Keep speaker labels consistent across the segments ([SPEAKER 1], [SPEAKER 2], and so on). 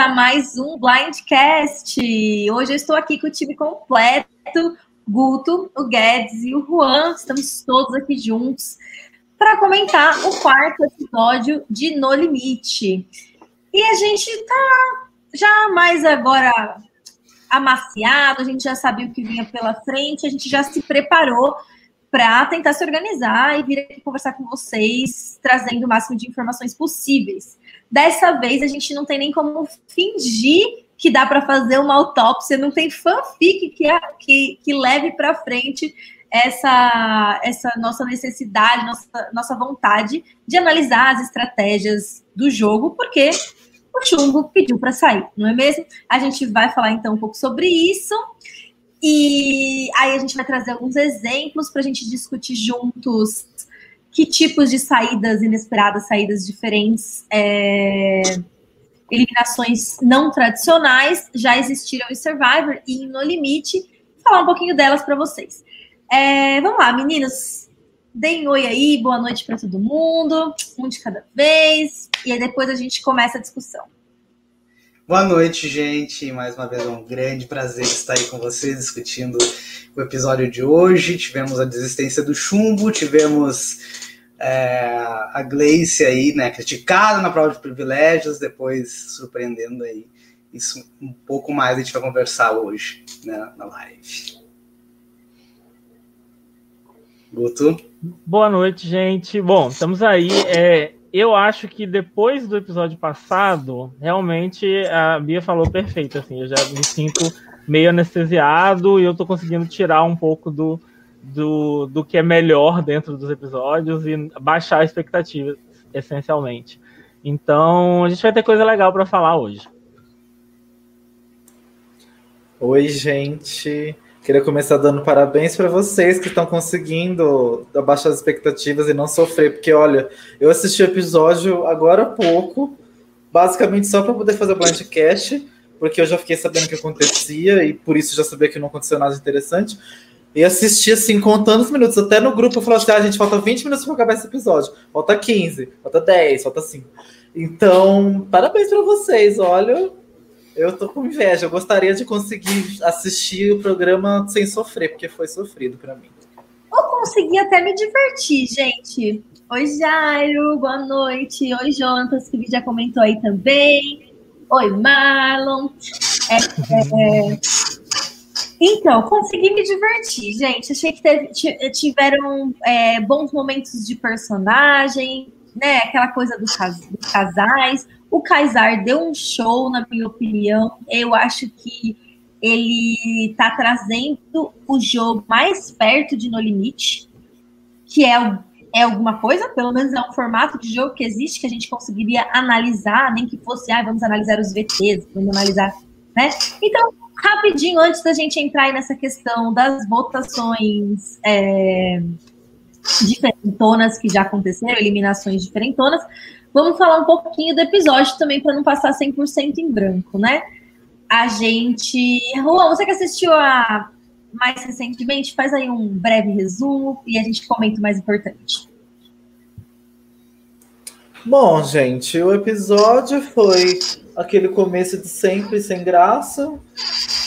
[SPEAKER 1] a mais um Blindcast. Hoje eu estou aqui com o time completo, Guto, o Guedes e o Juan. Estamos todos aqui juntos para comentar o quarto episódio de No Limite. E a gente tá já mais agora amaciado, a gente já sabia o que vinha pela frente, a gente já se preparou para tentar se organizar e vir aqui conversar com vocês, trazendo o máximo de informações possíveis. Dessa vez a gente não tem nem como fingir que dá para fazer uma autópsia, não tem fanfic que, que, que leve para frente essa, essa nossa necessidade, nossa, nossa vontade de analisar as estratégias do jogo, porque o Chumbo pediu para sair, não é mesmo? A gente vai falar então um pouco sobre isso. E aí a gente vai trazer alguns exemplos para a gente discutir juntos que tipos de saídas inesperadas, saídas diferentes, é, eliminações não tradicionais já existiram em Survivor e No Limite, falar um pouquinho delas para vocês. É, vamos lá, meninos, deem oi aí, boa noite para todo mundo, um de cada vez, e aí depois a gente começa a discussão.
[SPEAKER 2] Boa noite, gente. Mais uma vez é um grande prazer estar aí com vocês discutindo o episódio de hoje. Tivemos a desistência do chumbo, tivemos é, a Gleice aí, né, criticada na prova de privilégios, depois surpreendendo aí. Isso um pouco mais a gente vai conversar hoje né, na live.
[SPEAKER 3] Guto? Boa noite, gente. Bom, estamos aí. É, eu acho que depois do episódio passado, realmente a Bia falou perfeito. Assim, eu já me sinto meio anestesiado e eu tô conseguindo tirar um pouco do, do, do que é melhor dentro dos episódios e baixar a expectativa, essencialmente. Então, a gente vai ter coisa legal para falar hoje.
[SPEAKER 4] Oi, gente. Queria começar dando parabéns para vocês que estão conseguindo abaixar as expectativas e não sofrer, porque olha, eu assisti o episódio agora há pouco, basicamente só para poder fazer o blindcast, porque eu já fiquei sabendo o que acontecia e por isso já sabia que não aconteceu nada interessante. E assisti assim, contando os minutos. Até no grupo eu falei assim: ah, gente, falta 20 minutos para acabar esse episódio. Falta 15, falta 10, falta 5. Então, parabéns para vocês. Olha, eu tô com inveja. Eu gostaria de conseguir assistir o programa sem sofrer, porque foi sofrido para mim.
[SPEAKER 1] Eu consegui até me divertir, gente. Oi, Jairo, boa noite. Oi, Jonas, que já comentou aí também. Oi, Marlon. É, é... Então, consegui me divertir, gente. Achei que teve, tiveram é, bons momentos de personagem, né? Aquela coisa dos, dos casais. O Kaysar deu um show, na minha opinião. Eu acho que ele está trazendo o jogo mais perto de No Limite, que é, é alguma coisa, pelo menos é um formato de jogo que existe, que a gente conseguiria analisar, nem que fosse, ah, vamos analisar os VTs, vamos analisar, né? Então, rapidinho, antes da gente entrar nessa questão das votações é, diferentonas que já aconteceram, eliminações diferentonas, Vamos falar um pouquinho do episódio também, para não passar 100% em branco, né? A gente. Juan, você que assistiu a mais recentemente, faz aí um breve resumo e a gente comenta o mais importante.
[SPEAKER 4] Bom, gente, o episódio foi aquele começo de sempre sem graça,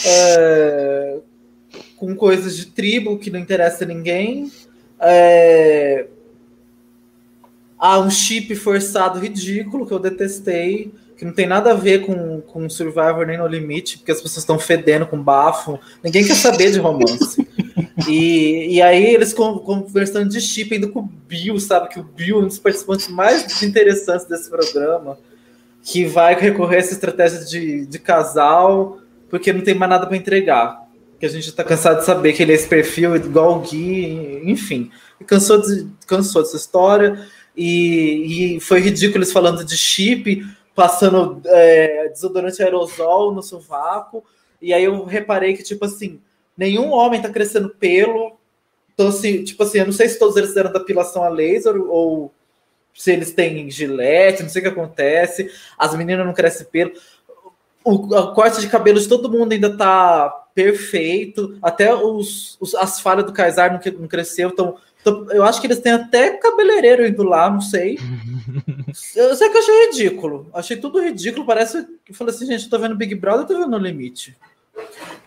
[SPEAKER 4] é, com coisas de tribo que não interessa a ninguém. É, Há um chip forçado ridículo que eu detestei, que não tem nada a ver com, com Survivor nem no limite, porque as pessoas estão fedendo com bafo. Ninguém quer saber de romance. e, e aí eles conversando de chip, ainda com o Bill, sabe? Que o Bill é um dos participantes mais interessantes desse programa, que vai recorrer a essa estratégia de, de casal, porque não tem mais nada para entregar. Que a gente está cansado de saber que ele é esse perfil igual o Gui, enfim. Cansou, de, cansou dessa história. E, e foi ridículo eles falando de chip, passando é, desodorante aerosol no sovaco. E aí eu reparei que, tipo assim, nenhum homem tá crescendo pelo. Então, assim, tipo assim, eu não sei se todos eles fizeram depilação a laser ou se eles têm gilete, não sei o que acontece. As meninas não crescem pelo. O, o corte de cabelo de todo mundo ainda tá perfeito. Até os, os as falhas do Kaysar não, não cresceu, então Eu acho que eles têm até cabeleireiro indo lá, não sei. Eu sei que eu achei ridículo. Achei tudo ridículo. Parece. Eu falei assim, gente, eu tô vendo Big Brother, eu tô vendo No Limite.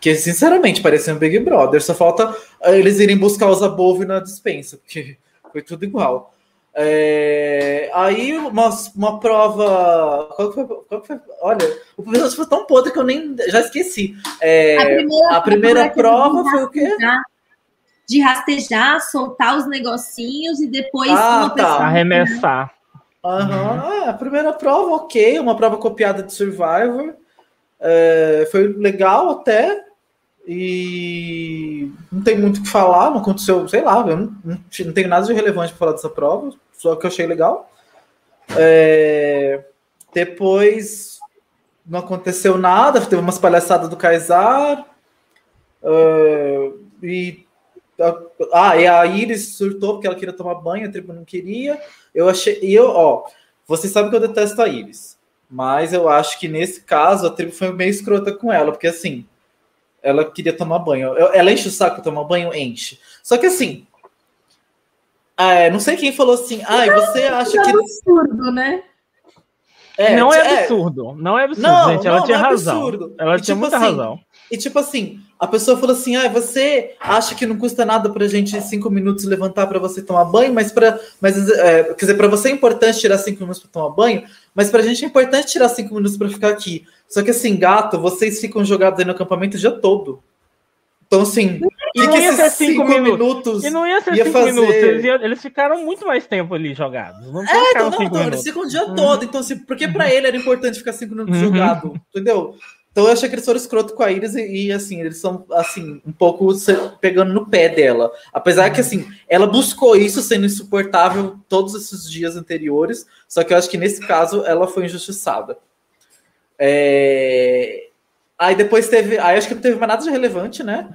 [SPEAKER 4] Que, sinceramente, parecia um Big Brother. Só falta eh, eles irem buscar os above na dispensa, porque foi tudo igual. É, aí uma, uma prova. Qual foi, qual foi, olha, o primeiro foi tão podre que eu nem já esqueci. É, a primeira, a primeira prova, foi o quê?
[SPEAKER 1] De rastejar, soltar os negocinhos e depois
[SPEAKER 3] ah, tá. arremessar.
[SPEAKER 4] Uhum. Ah, a primeira prova, ok, uma prova copiada de Survivor. É, foi legal até. E não tem muito o que falar, não aconteceu, sei lá, eu não, não, não tenho nada de relevante para falar dessa prova, só que eu achei legal. É, depois não aconteceu nada, teve umas palhaçadas do Kaysar. Uh, e, ah, e a Iris surtou porque ela queria tomar banho, a tribo não queria. Eu achei. E eu, ó, vocês sabem que eu detesto a Iris. Mas eu acho que nesse caso a tribo foi meio escrota com ela, porque assim, ela queria tomar banho. Ela enche o saco tomar banho? Enche. Só que assim, é, não sei quem falou assim, ai, ah, você acha que. É
[SPEAKER 1] absurdo, né?
[SPEAKER 3] É, não é, é absurdo, não é absurdo, não, gente. Ela não, tinha não é razão. Absurdo. Ela e, tinha tipo muita assim, razão.
[SPEAKER 4] E tipo assim, a pessoa falou assim: ah, você acha que não custa nada pra gente cinco minutos levantar para você tomar banho, mas para. Mas, é, quer dizer, para você é importante tirar cinco minutos para tomar banho, mas pra gente é importante tirar cinco minutos para ficar aqui. Só que assim, gato, vocês ficam jogados aí no acampamento o dia todo. Então, assim,
[SPEAKER 3] e não ia ser cinco, cinco minutos. E não ia ser ia cinco fazer... minutos. Eles, iam, eles, ficaram muito mais tempo ali jogados. Não
[SPEAKER 4] é, então, não, então, eles ficam o dia uhum. todo. Então, assim, porque pra ele era importante ficar cinco minutos uhum. jogado, entendeu? Então eu achei que eles foram escroto com a Iris e, e, assim, eles são assim, um pouco pegando no pé dela. Apesar que assim, ela buscou isso sendo insuportável todos esses dias anteriores, só que eu acho que nesse caso ela foi injustiçada. É... Aí depois teve. Aí acho que não teve mais nada de relevante, né?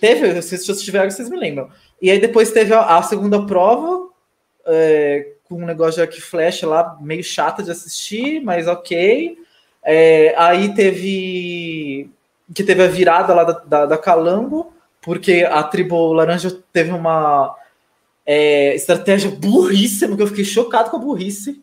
[SPEAKER 4] Teve, se vocês tiverem, vocês me lembram. E aí depois teve a, a segunda prova, é, com um negócio de arco flash lá, meio chata de assistir, mas ok. É, aí teve que teve a virada lá da, da, da Calango, porque a tribo laranja teve uma é, estratégia burríssima, que eu fiquei chocado com a burrice.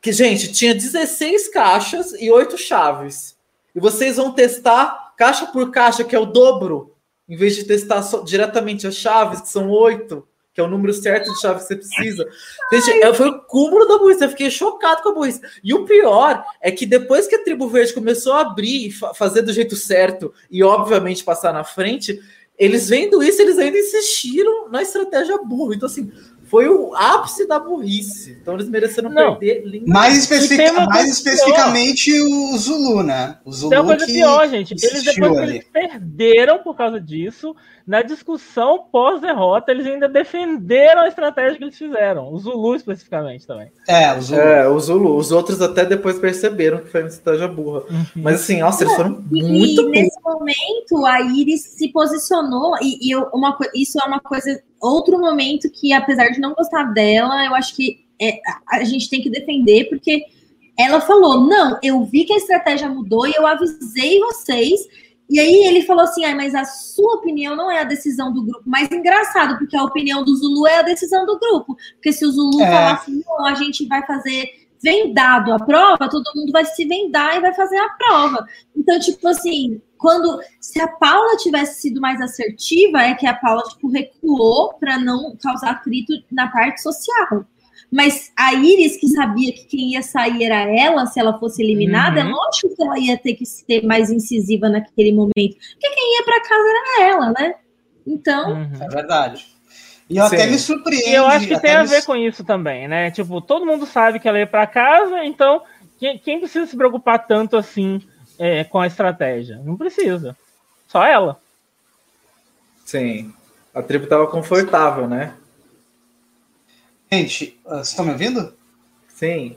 [SPEAKER 4] Que, gente, tinha 16 caixas e 8 chaves. E vocês vão testar caixa por caixa, que é o dobro, em vez de testar diretamente as chaves, que são 8 que é o número certo de chave que você precisa. Gente, foi o cúmulo da burrice. Eu fiquei chocado com a burrice. E o pior é que depois que a Tribo Verde começou a abrir e fa fazer do jeito certo e, obviamente, passar na frente, eles vendo isso, eles ainda insistiram na estratégia burra. Então, assim, foi o ápice da burrice. Então eles mereceram não. perder.
[SPEAKER 2] Mais, especific... mais especificamente o Zulu, né? O Zulu.
[SPEAKER 3] Tem uma coisa pior, gente. Eles depois eles perderam por causa disso. Na discussão pós-derrota, eles ainda defenderam a estratégia que eles fizeram. O Zulu especificamente também.
[SPEAKER 4] É, o Zulu. É, o Zulu. Os outros até depois perceberam que foi uma estratégia burra. Uhum. Mas assim, nossa, eles foram e, muito.
[SPEAKER 1] E nesse momento, a Iris se posicionou, e, e uma, isso é uma coisa outro momento que, apesar de não gostar dela, eu acho que é, a gente tem que defender, porque ela falou: não, eu vi que a estratégia mudou e eu avisei vocês. E aí ele falou assim: ah, mas a sua opinião não é a decisão do grupo. Mas engraçado, porque a opinião do Zulu é a decisão do grupo. Porque se o Zulu é. falar assim, não, a gente vai fazer vendado a prova, todo mundo vai se vendar e vai fazer a prova. Então, tipo assim, quando se a Paula tivesse sido mais assertiva, é que a Paula tipo, recuou para não causar atrito na parte social. Mas a Iris, que sabia que quem ia sair era ela, se ela fosse eliminada, é uhum. é lógico que ela ia ter que ser mais incisiva naquele momento. Porque quem ia para casa era ela, né? Então.
[SPEAKER 2] Uhum. É verdade. E eu Sim. até me surpreendo.
[SPEAKER 3] E eu acho que tem a ver com isso também, né? Tipo, todo mundo sabe que ela ia para casa, então quem, quem precisa se preocupar tanto assim é, com a estratégia. Não precisa. Só ela.
[SPEAKER 4] Sim. A tribo estava confortável, né?
[SPEAKER 2] Gente, ah, vocês estão me ouvindo?
[SPEAKER 4] Sim.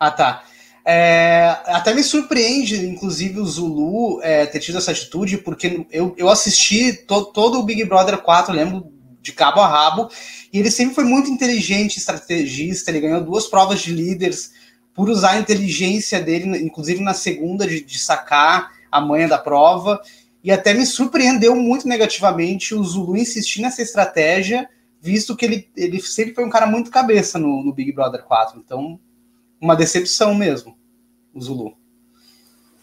[SPEAKER 2] Ah, tá. É, até me surpreende, inclusive, o Zulu é, ter tido essa atitude, porque eu, eu assisti to, todo o Big Brother 4, lembro, de cabo a rabo, e ele sempre foi muito inteligente, estrategista, ele ganhou duas provas de líderes por usar a inteligência dele, inclusive na segunda, de, de sacar a manha da prova. E até me surpreendeu muito negativamente o Zulu insistir nessa estratégia, visto que ele, ele sempre foi um cara muito cabeça no, no Big Brother 4. Então, uma decepção mesmo, o Zulu.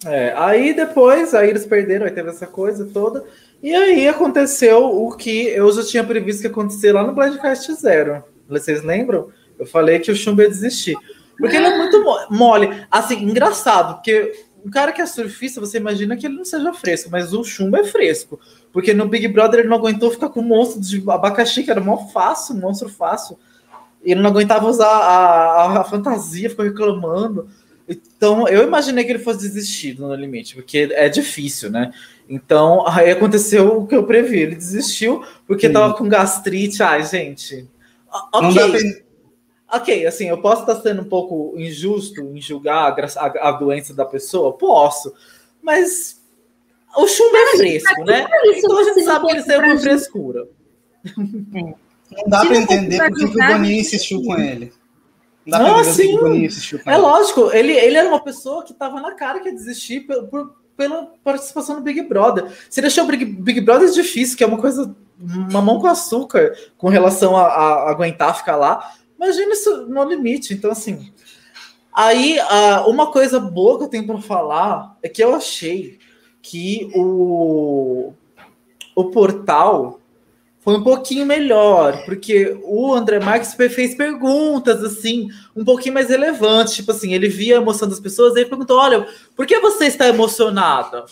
[SPEAKER 4] É, aí depois, aí eles perderam, aí teve essa coisa toda. E aí aconteceu o que eu já tinha previsto que acontecer lá no Blindcast Zero. Vocês lembram? Eu falei que o Chumbo ia desistir. Porque ele é muito mole. Assim, engraçado, porque um cara que é surfista, você imagina que ele não seja fresco, mas o Chumbo é fresco. Porque no Big Brother ele não aguentou ficar com um monstro de abacaxi, que era mó fácil, um monstro fácil. Ele não aguentava usar a, a, a fantasia, ficou reclamando. Então, eu imaginei que ele fosse desistir no limite, porque é difícil, né? Então, aí aconteceu o que eu previ. Ele desistiu porque Sim. tava com gastrite. Ai, gente. Ok. Não dá pra Ok, assim, eu posso estar sendo um pouco injusto em julgar a, a, a doença da pessoa? Posso. Mas o chumbo é fresco, né? Então a gente sabe que ele saiu por frescura.
[SPEAKER 2] Não dá para entender porque o Boninho insistiu com ele.
[SPEAKER 4] Não dá ah, sim. É lógico, ele, ele era uma pessoa que estava na cara que ia desistir por, por, pela participação no Big Brother. Se deixar o Big, Big Brother é difícil, que é uma coisa, uma mão com açúcar com relação a, a aguentar ficar lá. Imagina isso no limite. Então, assim. Aí, uh, uma coisa boa que eu tenho para falar é que eu achei que o, o portal foi um pouquinho melhor, porque o André Marques fez perguntas assim, um pouquinho mais relevantes, tipo assim, ele via a emoção das pessoas e ele perguntou: "Olha, por que você está emocionada?"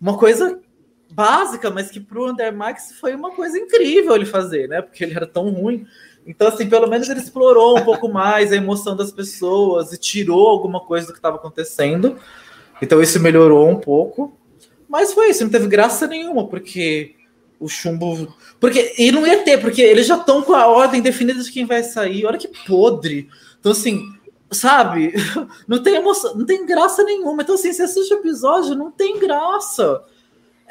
[SPEAKER 4] Uma coisa básica, mas que para o André Marques foi uma coisa incrível ele fazer, né? Porque ele era tão ruim. Então, assim, pelo menos ele explorou um pouco mais a emoção das pessoas e tirou alguma coisa do que estava acontecendo. Então, isso melhorou um pouco. Mas foi isso, não teve graça nenhuma, porque o chumbo. Porque, e não ia ter, porque eles já estão com a ordem definida de quem vai sair. Olha que podre. Então, assim, sabe? Não tem emoção, não tem graça nenhuma. Então, assim, você assiste o episódio, não tem graça.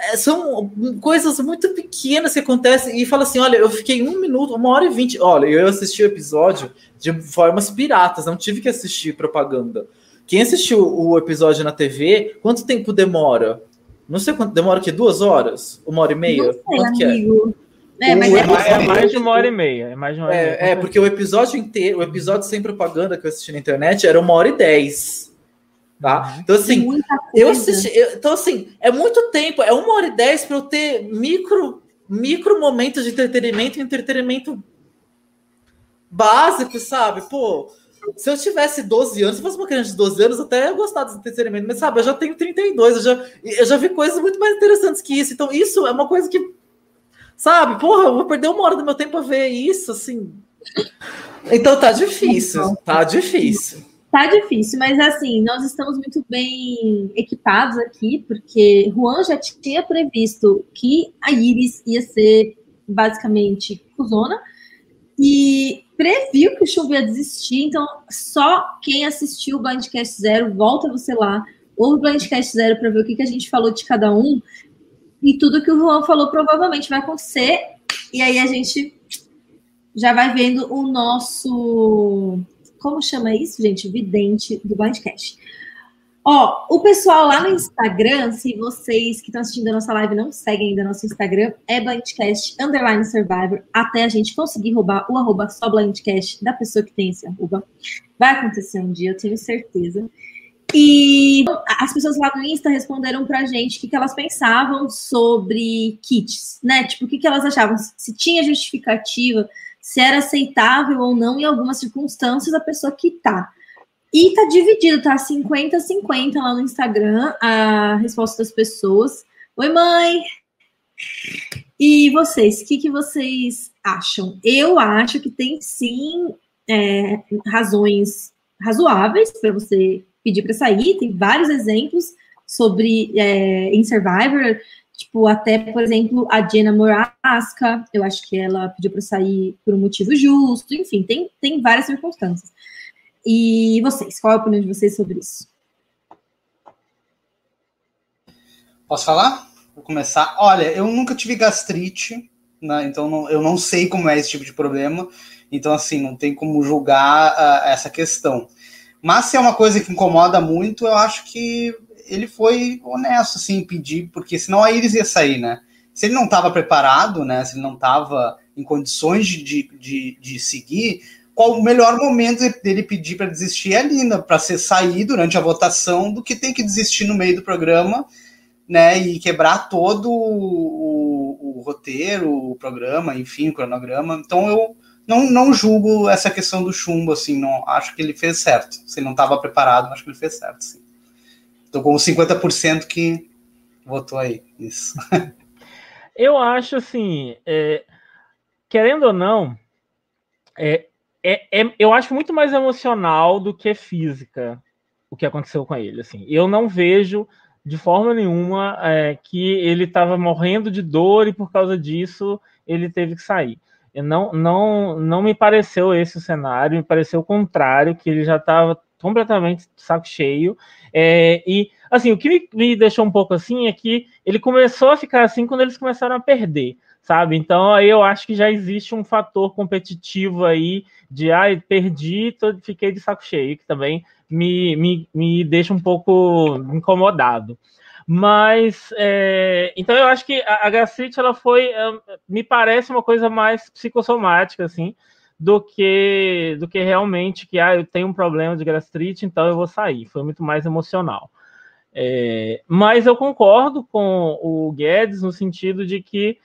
[SPEAKER 4] É, são coisas muito pequenas que acontecem e fala assim: olha, eu fiquei um minuto, uma hora e vinte. Olha, eu assisti o episódio de formas piratas, não tive que assistir propaganda. Quem assistiu o episódio na TV, quanto tempo demora? Não sei quanto demora que duas horas, uma hora e meia. Não sei, quanto
[SPEAKER 3] amigo. É? É, mas é, é, mais de uma hora e meia. É, mais de uma hora
[SPEAKER 4] é,
[SPEAKER 3] meia.
[SPEAKER 4] é, porque o episódio inteiro, o episódio sem propaganda que eu assisti na internet era uma hora e dez. Tá? Uhum. Então, assim, eu assisti. Eu, então, assim, é muito tempo, é uma hora e dez para eu ter micro, micro momentos de entretenimento e entretenimento básico, sabe? Pô, se eu tivesse 12 anos, se fosse uma criança de 12 anos, até eu gostar desse entretenimento, mas sabe, eu já tenho 32, eu já, eu já vi coisas muito mais interessantes que isso. Então, isso é uma coisa que, sabe, porra, eu vou perder uma hora do meu tempo a ver isso, assim. Então tá difícil, tá difícil.
[SPEAKER 1] Tá difícil, mas assim, nós estamos muito bem equipados aqui, porque Juan já tinha previsto que a Iris ia ser basicamente cuzona e previu que o Chuva ia desistir, então só quem assistiu o Blindcast Zero, volta você lá, ou o Blindcast Zero para ver o que, que a gente falou de cada um, e tudo que o Juan falou provavelmente vai acontecer, e aí a gente já vai vendo o nosso como chama isso, gente? Vidente do Blindcast. Ó, o pessoal lá no Instagram, se vocês que estão assistindo a nossa live não seguem ainda nosso Instagram, é Blindcast Underline Survivor, até a gente conseguir roubar o arroba só Blindcast da pessoa que tem esse arroba. Vai acontecer um dia, eu tenho certeza. E as pessoas lá no Insta responderam pra gente o que, que elas pensavam sobre kits, né? Tipo, o que, que elas achavam, se tinha justificativa se era aceitável ou não em algumas circunstâncias a pessoa quitar. E tá dividido, tá 50-50 lá no Instagram a resposta das pessoas. Oi, mãe! E vocês, o que, que vocês acham? Eu acho que tem sim é, razões razoáveis para você pedir para sair, tem vários exemplos sobre é, em Survivor Tipo, até, por exemplo, a Jenna Morasca, eu acho que ela pediu para sair por um motivo justo, enfim, tem, tem várias circunstâncias. E vocês, qual é a opinião de vocês sobre isso?
[SPEAKER 2] Posso falar? Vou começar. Olha, eu nunca tive gastrite, né, então não, eu não sei como é esse tipo de problema, então assim, não tem como julgar uh, essa questão. Mas se é uma coisa que incomoda muito, eu acho que ele foi honesto, assim, pedir, porque senão a Iris ia sair, né? Se ele não estava preparado, né? Se ele não estava em condições de, de, de seguir, qual o melhor momento dele pedir para desistir é ali, para ser sair durante a votação do que tem que desistir no meio do programa, né, e quebrar todo o, o roteiro, o programa, enfim, o cronograma. Então eu não, não julgo essa questão do chumbo, assim, não acho que ele fez certo. Se ele não estava preparado, acho que ele fez certo, sim. Tô com 50% que votou aí isso.
[SPEAKER 3] Eu acho assim, é, querendo ou não, é, é, é, eu acho muito mais emocional do que física o que aconteceu com ele. Assim, eu não vejo de forma nenhuma é, que ele estava morrendo de dor e por causa disso ele teve que sair. Não, não, não me pareceu esse o cenário, me pareceu o contrário, que ele já estava completamente saco cheio. É, e assim, o que me, me, deixou um pouco assim é que ele começou a ficar assim quando eles começaram a perder, sabe? Então aí eu acho que já existe um fator competitivo aí de ah, perdi, tô, fiquei de saco cheio, que também me, me, me deixa um pouco incomodado. Mas é, então eu acho que a, a gastrite ela foi, é, me parece uma coisa mais psicossomática, assim, do que do que realmente que ah, eu tenho um problema de gastrite, então eu vou sair. Foi muito mais emocional. É, mas eu concordo com o Guedes no sentido de que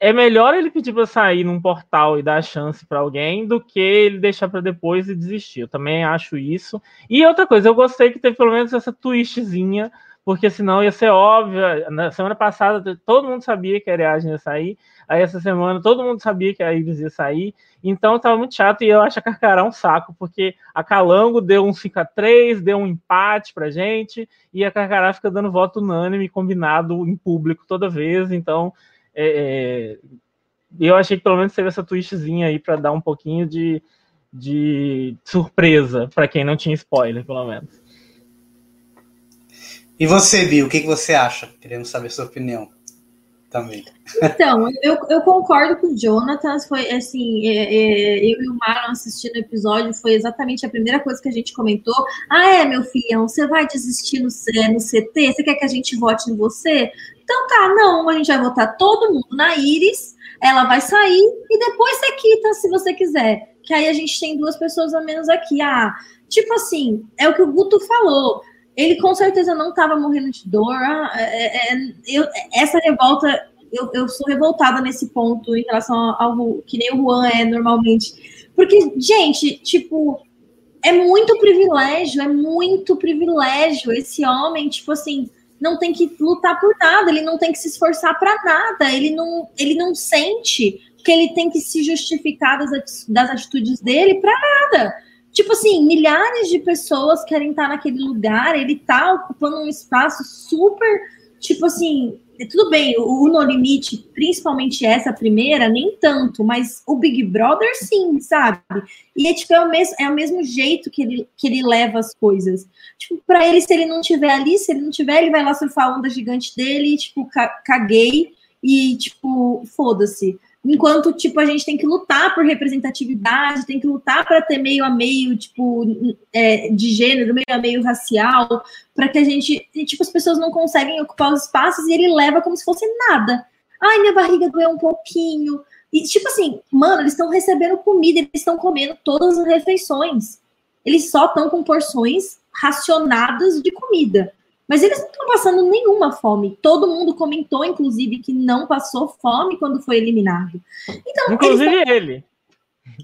[SPEAKER 3] é melhor ele pedir para sair num portal e dar a chance para alguém do que ele deixar para depois e desistir. Eu também acho isso. E outra coisa, eu gostei que teve pelo menos essa twistzinha porque senão ia ser óbvio. Na semana passada todo mundo sabia que a Ariadne ia sair, aí essa semana todo mundo sabia que a Iris ia sair, então estava muito chato e eu acho a Carcará um saco, porque a Calango deu um 5 a 3 deu um empate pra gente, e a Carcará fica dando voto unânime, combinado em público toda vez, então é, é, eu achei que pelo menos teve essa twistzinha aí para dar um pouquinho de, de surpresa para quem não tinha spoiler, pelo menos.
[SPEAKER 2] E você, Bill, o que, que você acha? Queremos saber sua opinião também.
[SPEAKER 1] Então, eu, eu concordo com o Jonathan. Foi assim, é, é, eu e o Marlon assistindo o episódio, foi exatamente a primeira coisa que a gente comentou. Ah, é, meu filhão, você vai desistir no, no CT? Você quer que a gente vote em você? Então tá, não, a gente vai votar todo mundo na Iris, ela vai sair e depois você quita se você quiser. Que aí a gente tem duas pessoas a menos aqui. Ah, tipo assim, é o que o Guto falou ele com certeza não estava morrendo de dor. Ah, é, é, eu, essa revolta, eu, eu, sou revoltada nesse ponto em relação ao que nem o Juan é normalmente. Porque, gente, tipo, é muito privilégio, é muito privilégio. Esse homem, tipo assim, não tem que lutar por nada, ele não tem que se esforçar para nada, ele não, ele não sente que ele tem que se justificar das, das atitudes dele para nada. Tipo assim, milhares de pessoas querem estar naquele lugar, ele tá ocupando um espaço super, tipo assim, tudo bem, o, No Limite, principalmente essa primeira, nem tanto, mas o Big Brother sim, sabe? E é tipo, é o mesmo, é o mesmo jeito que ele, que ele leva as coisas. Tipo, pra ele, se ele não tiver ali, se ele não tiver, ele vai lá surfar a onda gigante dele, tipo, caguei e, tipo, foda-se. Enquanto, tipo, a gente tem que lutar por representatividade, tem que lutar para ter meio a meio, tipo, é, de gênero, meio a meio racial, para que a gente, tipo, as pessoas não conseguem ocupar os espaços e ele leva como se fosse nada. Ai, minha barriga doeu um pouquinho. E, tipo assim, mano, eles estão recebendo comida, eles estão comendo todas as refeições. Eles só estão com porções racionadas de comida. Mas eles não estão passando nenhuma fome. Todo mundo comentou, inclusive, que não passou fome quando foi eliminado.
[SPEAKER 3] Então, inclusive tão... ele.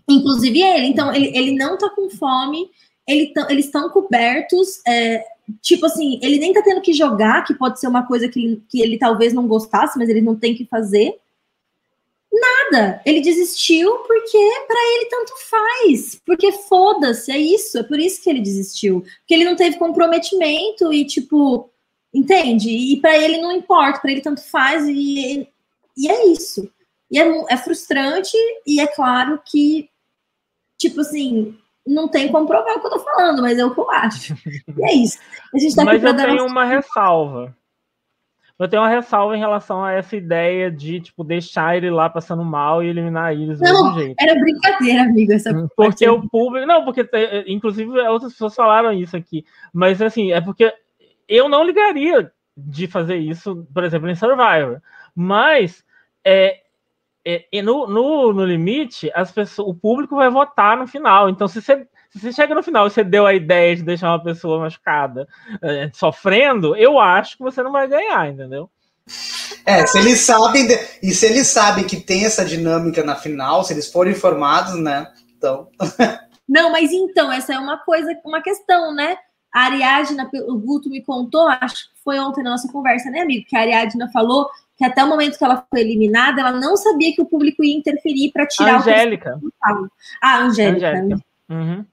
[SPEAKER 1] Inclusive ele. Então, ele, ele não está com fome, ele eles estão cobertos. É, tipo assim, ele nem está tendo que jogar, que pode ser uma coisa que, que ele talvez não gostasse, mas ele não tem que fazer. Nada. Ele desistiu porque para ele tanto faz. Porque foda-se, é isso. É por isso que ele desistiu. Porque ele não teve comprometimento e, tipo, entende? E para ele não importa, para ele tanto faz e, e é isso. E é, é frustrante e é claro que, tipo assim, não tem como provar o que eu tô falando, mas é o que eu acho. E é isso.
[SPEAKER 3] A gente tá mas eu tenho uma ressalva. Eu tenho uma ressalva em relação a essa ideia de, tipo, deixar ele lá passando mal e eliminar eles do
[SPEAKER 1] mesmo jeito. Era brincadeira, amigo. Essa
[SPEAKER 3] hum, porque o público. Não, porque, inclusive, outras pessoas falaram isso aqui. Mas, assim, é porque eu não ligaria de fazer isso, por exemplo, em Survivor. Mas é, é, no, no, no limite, as pessoas, o público vai votar no final. Então, se você, se você chega no final e você deu a ideia de deixar uma pessoa machucada é, sofrendo, eu acho que você não vai ganhar, entendeu?
[SPEAKER 2] É, se eles sabem, de... e se eles sabem que tem essa dinâmica na final, se eles forem informados, né? Então.
[SPEAKER 1] Não, mas então, essa é uma coisa, uma questão, né? A Ariadna, o Guto me contou, acho que foi ontem na nossa conversa, né, amigo? Que a Ariadna falou que até o momento que ela foi eliminada, ela não sabia que o público ia interferir para tirar
[SPEAKER 3] Angélica.
[SPEAKER 1] o Ah, a Angélica.
[SPEAKER 3] Angélica. Uhum.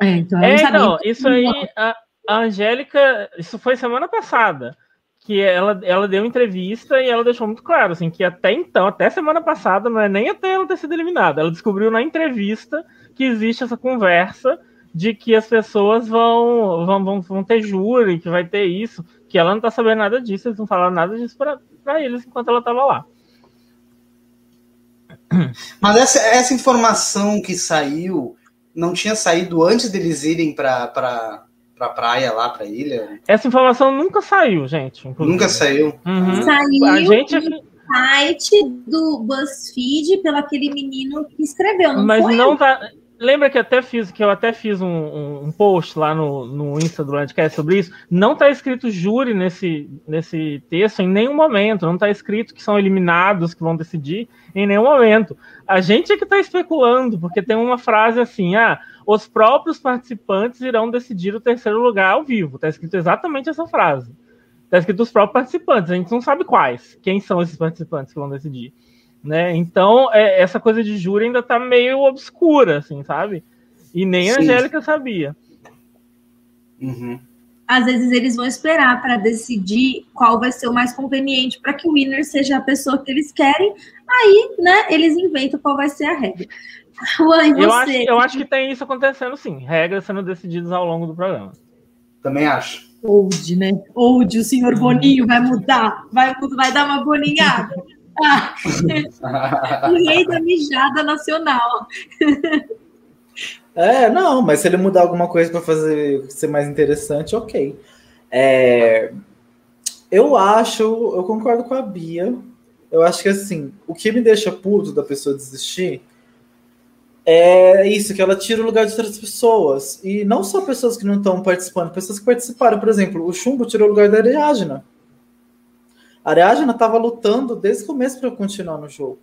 [SPEAKER 1] É, então,
[SPEAKER 3] é,
[SPEAKER 1] não
[SPEAKER 3] não, isso aí, a, a Angélica, isso foi semana passada que ela, ela deu entrevista e ela deixou muito claro, assim, que até então, até semana passada, não é nem até ela ter sido eliminada, ela descobriu na entrevista que existe essa conversa de que as pessoas vão, vão, vão, vão ter júri, que vai ter isso, que ela não tá sabendo nada disso, eles não falaram nada disso para eles enquanto ela tava lá.
[SPEAKER 2] Mas essa, essa informação que saiu não tinha saído antes deles irem para pra praia lá, pra ilha?
[SPEAKER 3] Essa informação nunca saiu, gente.
[SPEAKER 2] Inclusive. Nunca saiu.
[SPEAKER 1] Uhum. Saiu a gente... no site do BuzzFeed pelo aquele menino que escreveu, não
[SPEAKER 3] Mas
[SPEAKER 1] foi?
[SPEAKER 3] não tá. Lembra que até fiz que eu até fiz um, um, um post lá no, no Insta do Landcast sobre isso? Não está escrito júri nesse, nesse texto em nenhum momento. Não está escrito que são eliminados que vão decidir em nenhum momento. A gente é que está especulando, porque tem uma frase assim: ah, os próprios participantes irão decidir o terceiro lugar ao vivo. Está escrito exatamente essa frase. Está escrito os próprios participantes. A gente não sabe quais, quem são esses participantes que vão decidir. Né? Então, é, essa coisa de júri ainda tá meio obscura, assim, sabe? E nem a Angélica sabia.
[SPEAKER 2] Uhum.
[SPEAKER 1] Às vezes eles vão esperar para decidir qual vai ser o mais conveniente para que o winner seja a pessoa que eles querem. Aí, né, eles inventam qual vai ser a regra.
[SPEAKER 3] Juan, eu, acho, eu acho que tem isso acontecendo, sim. Regras sendo decididas ao longo do programa.
[SPEAKER 2] Também acho.
[SPEAKER 1] Old, né? Old, o senhor Boninho vai mudar, vai, vai dar uma boninhada. o rei da mijada nacional.
[SPEAKER 4] É, não, mas se ele mudar alguma coisa para fazer ser mais interessante, ok. É, eu acho, eu concordo com a Bia. Eu acho que assim, o que me deixa puto da pessoa desistir é isso, que ela tira o lugar de outras pessoas. E não só pessoas que não estão participando, pessoas que participaram. Por exemplo, o Chumbo tirou o lugar da Ariadna. A Ariadna estava lutando desde o começo para continuar no jogo.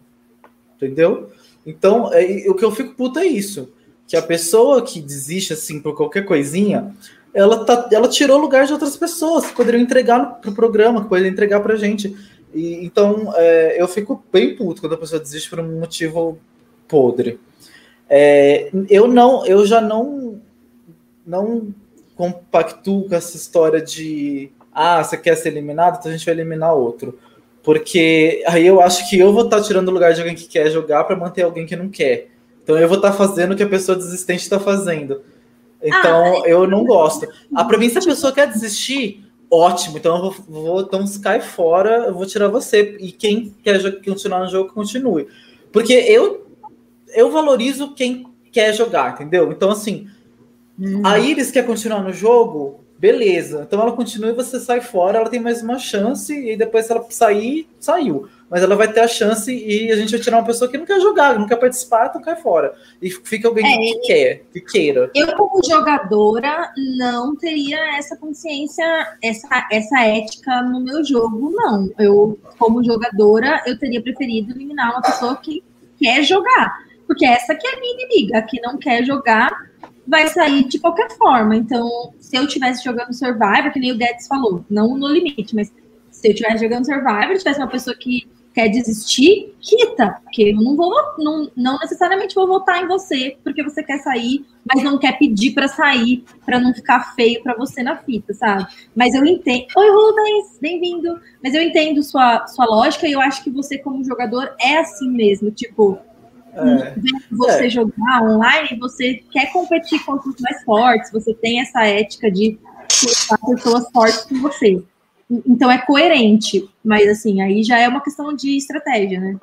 [SPEAKER 4] Entendeu? Então, é, o que eu fico puto é isso. Que a pessoa que desiste assim por qualquer coisinha, ela, tá, ela tirou lugar de outras pessoas que poderiam entregar para o programa, que poderiam entregar para gente. E, então, é, eu fico bem puto quando a pessoa desiste por um motivo podre. É, eu não, eu já não, não compactuo com essa história de ah, você quer ser eliminado, então a gente vai eliminar outro. Porque aí eu acho que eu vou estar tá tirando o lugar de alguém que quer jogar para manter alguém que não quer. Então eu vou estar tá fazendo o que a pessoa desistente está fazendo. Então ah, eu não gosto. Ah, para mim, se a pessoa quer desistir, ótimo. Então eu vou, vou então cai fora, eu vou tirar você. E quem quer continuar no jogo, continue. Porque eu eu valorizo quem quer jogar, entendeu? Então, assim, hum. a Iris quer continuar no jogo, beleza. Então ela continua e você sai fora, ela tem mais uma chance, e depois se ela sair, saiu. Mas ela vai ter a chance e a gente vai tirar uma pessoa que não quer jogar, não quer participar, então cai fora. E fica alguém é, que quer, que queira.
[SPEAKER 1] Eu, como jogadora, não teria essa consciência, essa, essa ética no meu jogo, não. Eu, como jogadora, eu teria preferido eliminar uma pessoa que quer jogar. Porque essa que é a minha inimiga, que não quer jogar vai sair de qualquer forma. Então, se eu estivesse jogando Survivor, que nem o Guedes falou, não no limite, mas se eu estivesse jogando Survivor, tivesse uma pessoa que quer desistir, quita, porque eu não vou, não, não necessariamente vou votar em você porque você quer sair, mas não quer pedir para sair, para não ficar feio para você na fita, sabe? Mas eu entendo. Oi, Rubens, bem-vindo. Mas eu entendo sua, sua lógica e eu acho que você, como jogador, é assim mesmo. Tipo, é. você é. jogar online, você quer competir com os mais fortes, você tem essa ética de colocar pessoas fortes com você. Então é coerente, mas assim, aí já é uma questão de estratégia, né?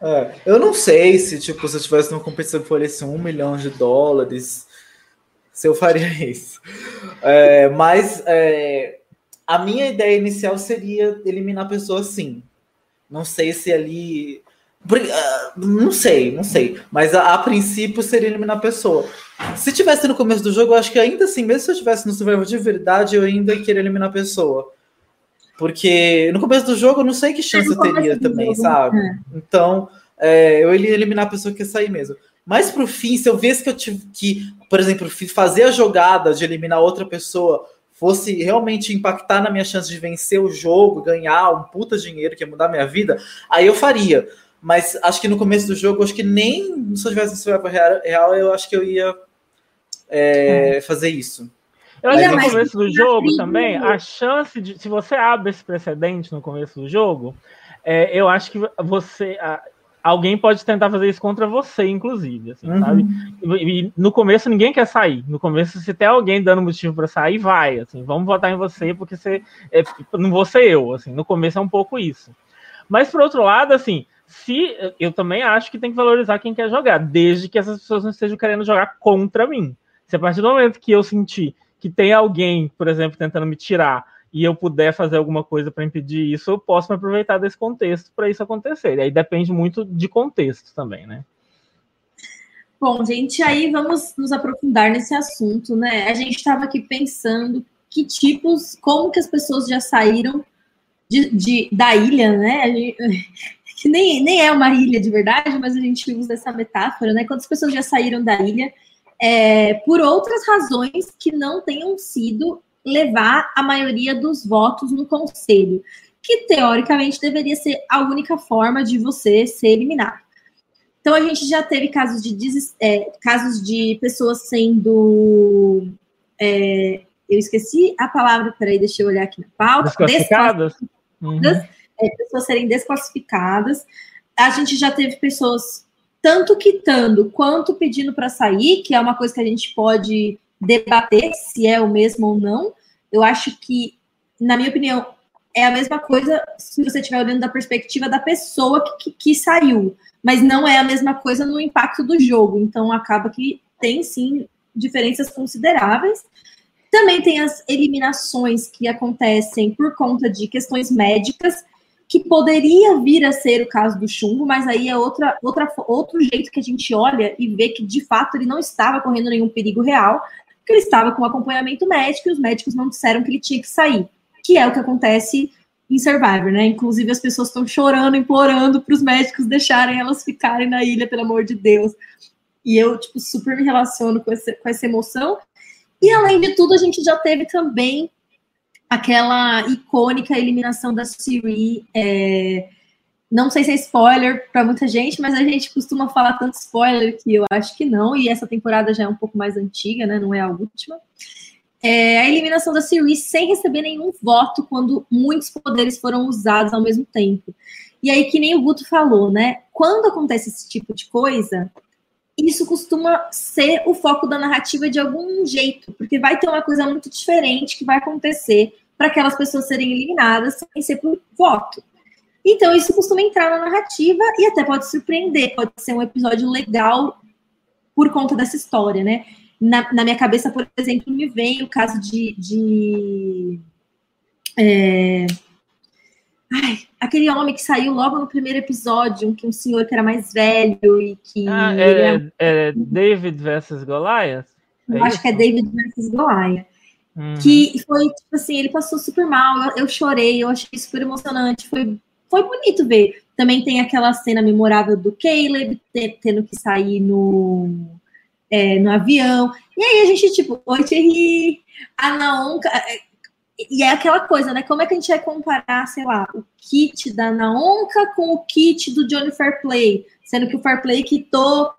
[SPEAKER 4] É, eu não sei se, tipo, se eu tivesse numa competição que valesse um milhão de dólares, se eu faria isso. É, mas é, a minha ideia inicial seria eliminar pessoas sim. Não sei se ali não sei, não sei. Mas a, a, princípio seria eliminar a pessoa. Se tivesse no começo do jogo, eu acho que ainda assim, mesmo se eu tivesse no Survival de verdade, eu ainda queria eliminar a pessoa. Porque no começo do jogo eu não sei que chance eu teria também, sabe? É. Então, é, eu ia eliminar a pessoa que ia sair mesmo. Mas pro fim, se eu visse que eu tive que, por exemplo, fazer a jogada de eliminar outra pessoa fosse realmente impactar na minha chance de vencer o jogo, ganhar um puta dinheiro que ia mudar minha vida, aí eu faria. Mas acho que no começo do jogo, acho que nem se eu tivesse no Survival Real, eu acho que eu ia é, é. fazer isso.
[SPEAKER 3] Eu acho que no começo do jogo também, a chance de. Se você abre esse precedente no começo do jogo, é, eu acho que você. A, alguém pode tentar fazer isso contra você, inclusive, assim, uhum. sabe? E, e, no começo ninguém quer sair. No começo, se tem alguém dando motivo para sair, vai, assim, vamos votar em você porque você é, não vou ser eu, assim. No começo é um pouco isso. Mas por outro lado, assim, se eu também acho que tem que valorizar quem quer jogar, desde que essas pessoas não estejam querendo jogar contra mim. Se a partir do momento que eu sentir que tem alguém, por exemplo, tentando me tirar e eu puder fazer alguma coisa para impedir isso, eu posso me aproveitar desse contexto para isso acontecer. E aí depende muito de contexto também, né?
[SPEAKER 1] Bom, gente, aí vamos nos aprofundar nesse assunto, né? A gente estava aqui pensando que tipos, como que as pessoas já saíram de, de da ilha, né? Que nem, nem é uma ilha de verdade, mas a gente usa essa metáfora, né? Quantas pessoas já saíram da ilha é, por outras razões que não tenham sido levar a maioria dos votos no conselho, que teoricamente deveria ser a única forma de você ser eliminado. Então a gente já teve casos de é, casos de pessoas sendo é, eu esqueci a palavra, peraí, deixa eu olhar aqui na pauta.
[SPEAKER 3] Desclassificadas?
[SPEAKER 1] Uhum. É, pessoas serem desclassificadas. A gente já teve pessoas tanto quitando quanto pedindo para sair, que é uma coisa que a gente pode debater se é o mesmo ou não. Eu acho que, na minha opinião, é a mesma coisa se você estiver olhando da perspectiva da pessoa que, que, que, saiu, mas não é a mesma coisa no impacto do jogo. Então, acaba que tem sim diferenças consideráveis. Também tem as eliminações que acontecem por conta de questões médicas que poderia vir a ser o caso do chumbo, mas aí é outra, outra, outro jeito que a gente olha e vê que de fato ele não estava correndo nenhum perigo real, porque ele estava com acompanhamento médico e os médicos não disseram que ele tinha que sair, que é o que acontece em Survivor, né? Inclusive as pessoas estão chorando, implorando para os médicos deixarem elas ficarem na ilha, pelo amor de Deus. E eu, tipo, super me relaciono com, esse, com essa emoção. E além de tudo, a gente já teve também aquela icônica eliminação da Siri. É, não sei se é spoiler para muita gente, mas a gente costuma falar tanto spoiler que eu acho que não, e essa temporada já é um pouco mais antiga, né? Não é a última. É, a eliminação da Siri sem receber nenhum voto quando muitos poderes foram usados ao mesmo tempo. E aí, que nem o Guto falou, né? Quando acontece esse tipo de coisa, isso costuma ser o foco da narrativa de algum jeito, porque vai ter uma coisa muito diferente que vai acontecer para aquelas pessoas serem eliminadas sem ser por voto. Então, isso costuma entrar na narrativa e até pode surpreender, pode ser um episódio legal por conta dessa história, né? Na, na minha cabeça, por exemplo, me vem o caso de. de é, Ai, aquele homem que saiu logo no primeiro episódio, um, um senhor que era mais velho e que.
[SPEAKER 3] Ah, é, era... é David versus Goliath?
[SPEAKER 1] É eu acho que é David versus Goliath. Uhum. Que foi, tipo assim, ele passou super mal, eu, eu, chorei, eu achei super emocionante, foi, foi bonito ver. Também tem aquela cena memorável do Caleb tendo que sair no, é, no avião. E aí a gente, tipo, oi, Thierry, a Naonca e é aquela coisa, né? Como é que a gente vai comparar, sei lá, o kit da Naonca com o kit do Johnny Fairplay? Sendo que o Fairplay quitou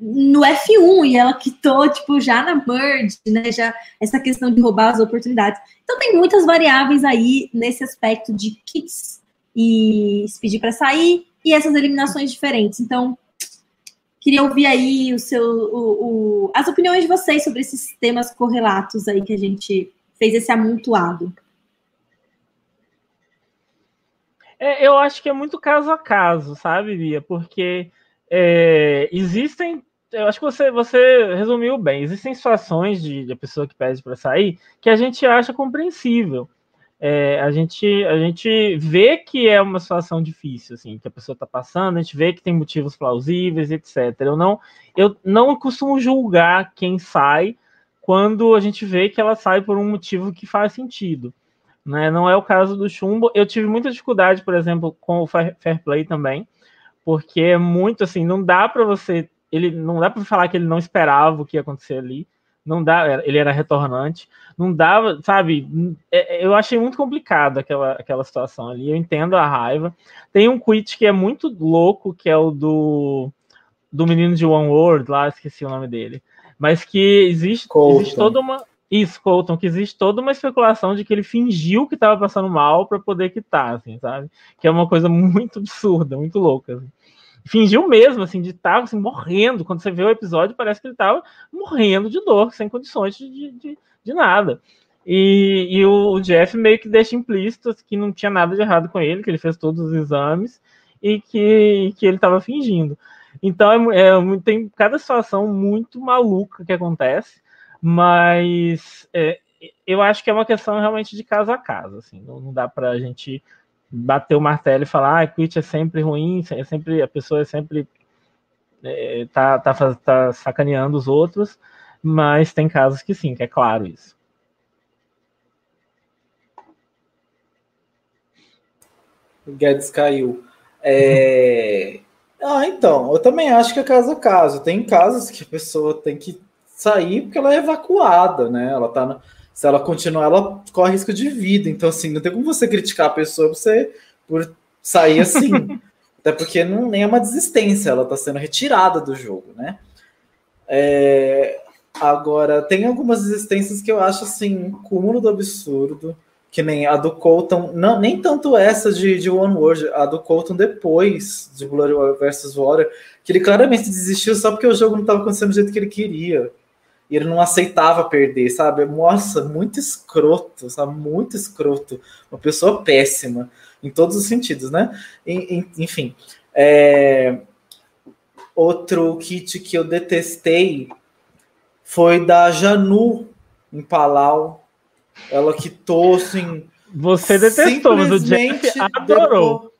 [SPEAKER 1] no F1 e ela quitou, tipo, já na Merge, né? Já essa questão de roubar as oportunidades. Então tem muitas variáveis aí nesse aspecto de kits e se pedir para sair e essas eliminações diferentes. Então, queria ouvir aí o seu, o, o, as opiniões de vocês sobre esses temas correlatos aí que a gente fez esse amontoado?
[SPEAKER 3] É, eu acho que é muito caso a caso, sabe, Bia? Porque é, existem. Eu acho que você, você resumiu bem. Existem situações de, de pessoa que pede para sair que a gente acha compreensível. é, a, gente, a gente vê que é uma situação difícil, assim, que a pessoa está passando, a gente vê que tem motivos plausíveis, etc. Eu não, eu não costumo julgar quem sai quando a gente vê que ela sai por um motivo que faz sentido. Né? Não é o caso do Chumbo. Eu tive muita dificuldade, por exemplo, com o Fair Play também, porque é muito assim, não dá para você, ele não dá para falar que ele não esperava o que ia acontecer ali não dá, ele era retornante, não dava, sabe? É, é, eu achei muito complicado aquela, aquela situação ali. Eu entendo a raiva. Tem um quit que é muito louco, que é o do do menino de One World, lá esqueci o nome dele, mas que existe, existe toda uma isso, Colton, que existe toda uma especulação de que ele fingiu que estava passando mal para poder quitar, assim, sabe? Que é uma coisa muito absurda, muito louca. Assim fingiu mesmo, assim, de estar assim, morrendo. Quando você vê o episódio, parece que ele estava morrendo de dor, sem condições de, de, de nada. E, e o, o, Jeff meio que deixa implícito que não tinha nada de errado com ele, que ele fez todos os exames e que, que ele estava fingindo. Então é, é, tem cada situação muito maluca que acontece, mas é, eu acho que é uma questão realmente de caso a caso. Assim, não, não dá para a gente bater o martelo e falar, ah, quit é sempre ruim, é sempre a pessoa é sempre é, tá, tá, tá sacaneando os outros, mas tem casos que sim, que é claro isso.
[SPEAKER 4] O Guedes caiu. É... Ah, então, eu também acho que é caso a caso. Tem casos que a pessoa tem que sair porque ela é evacuada, né? Ela tá na se ela continuar, ela corre risco de vida. Então, assim, não tem como você criticar a pessoa por, você, por sair assim. Até porque não, nem é uma desistência, ela está sendo retirada do jogo, né? É, agora, tem algumas desistências que eu acho, assim, cúmulo do absurdo, que nem a do Colton, não, nem tanto essa de, de One World, a do Colton depois de Blood vs. Water, que ele claramente desistiu só porque o jogo não estava acontecendo do jeito que ele queria e ele não aceitava perder, sabe? Nossa, muito escroto, sabe? Muito escroto. Uma pessoa péssima, em todos os sentidos, né? Enfim. É... Outro kit que eu detestei foi da Janu, em Palau. Ela quitou, assim.
[SPEAKER 3] Você detestou, mas o Jeff adorou.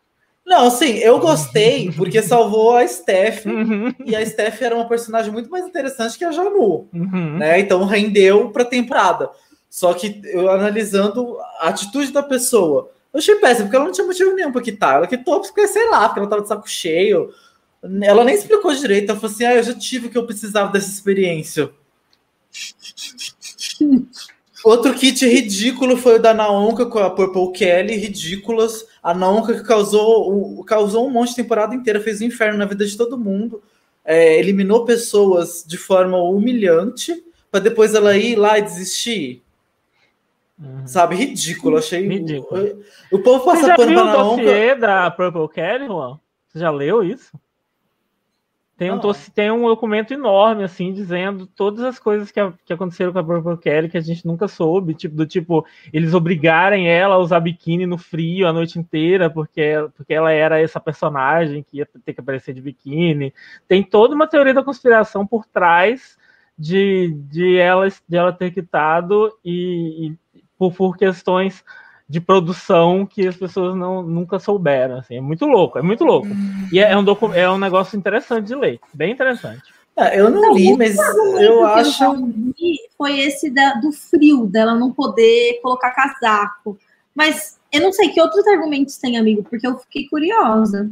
[SPEAKER 4] Não, sim, eu gostei porque salvou a Steph uhum. e a Steph era uma personagem muito mais interessante que a Janu, uhum. né? Então rendeu para temporada. Só que eu analisando a atitude da pessoa, eu achei péssimo, porque ela não tinha motivo nenhum para quitar. Ela quitou porque, sei lá, porque ela tava de saco cheio. Ela nem explicou direito. Ela falou assim: ah, eu já tive o que eu precisava dessa experiência. Outro kit ridículo foi o da Naonka com a Purple Kelly, ridículas. A Naonka que causou, causou um monte de temporada inteira, fez um inferno na vida de todo mundo, é, eliminou pessoas de forma humilhante, para depois ela ir lá e desistir. Uhum. Sabe, ridículo, achei. Ridículo. O, o povo passa
[SPEAKER 3] pano pra Naonka. Você da Purple Kelly, Juan? Você já leu isso? Tem um, tem um documento enorme, assim, dizendo todas as coisas que, a, que aconteceram com a Purple Kelly que a gente nunca soube, tipo, do tipo, eles obrigarem ela a usar biquíni no frio a noite inteira, porque, porque ela era essa personagem que ia ter que aparecer de biquíni. Tem toda uma teoria da conspiração por trás de, de, ela, de ela ter quitado e, e por, por questões de produção que as pessoas não, nunca souberam. Assim. É muito louco, é muito louco. E é, é um, é um negócio interessante de ler, bem interessante.
[SPEAKER 4] É, eu não li, mas eu acho.
[SPEAKER 1] Foi esse da, do frio, dela não poder colocar casaco. Mas eu não sei que outros argumentos tem, amigo, porque eu fiquei curiosa.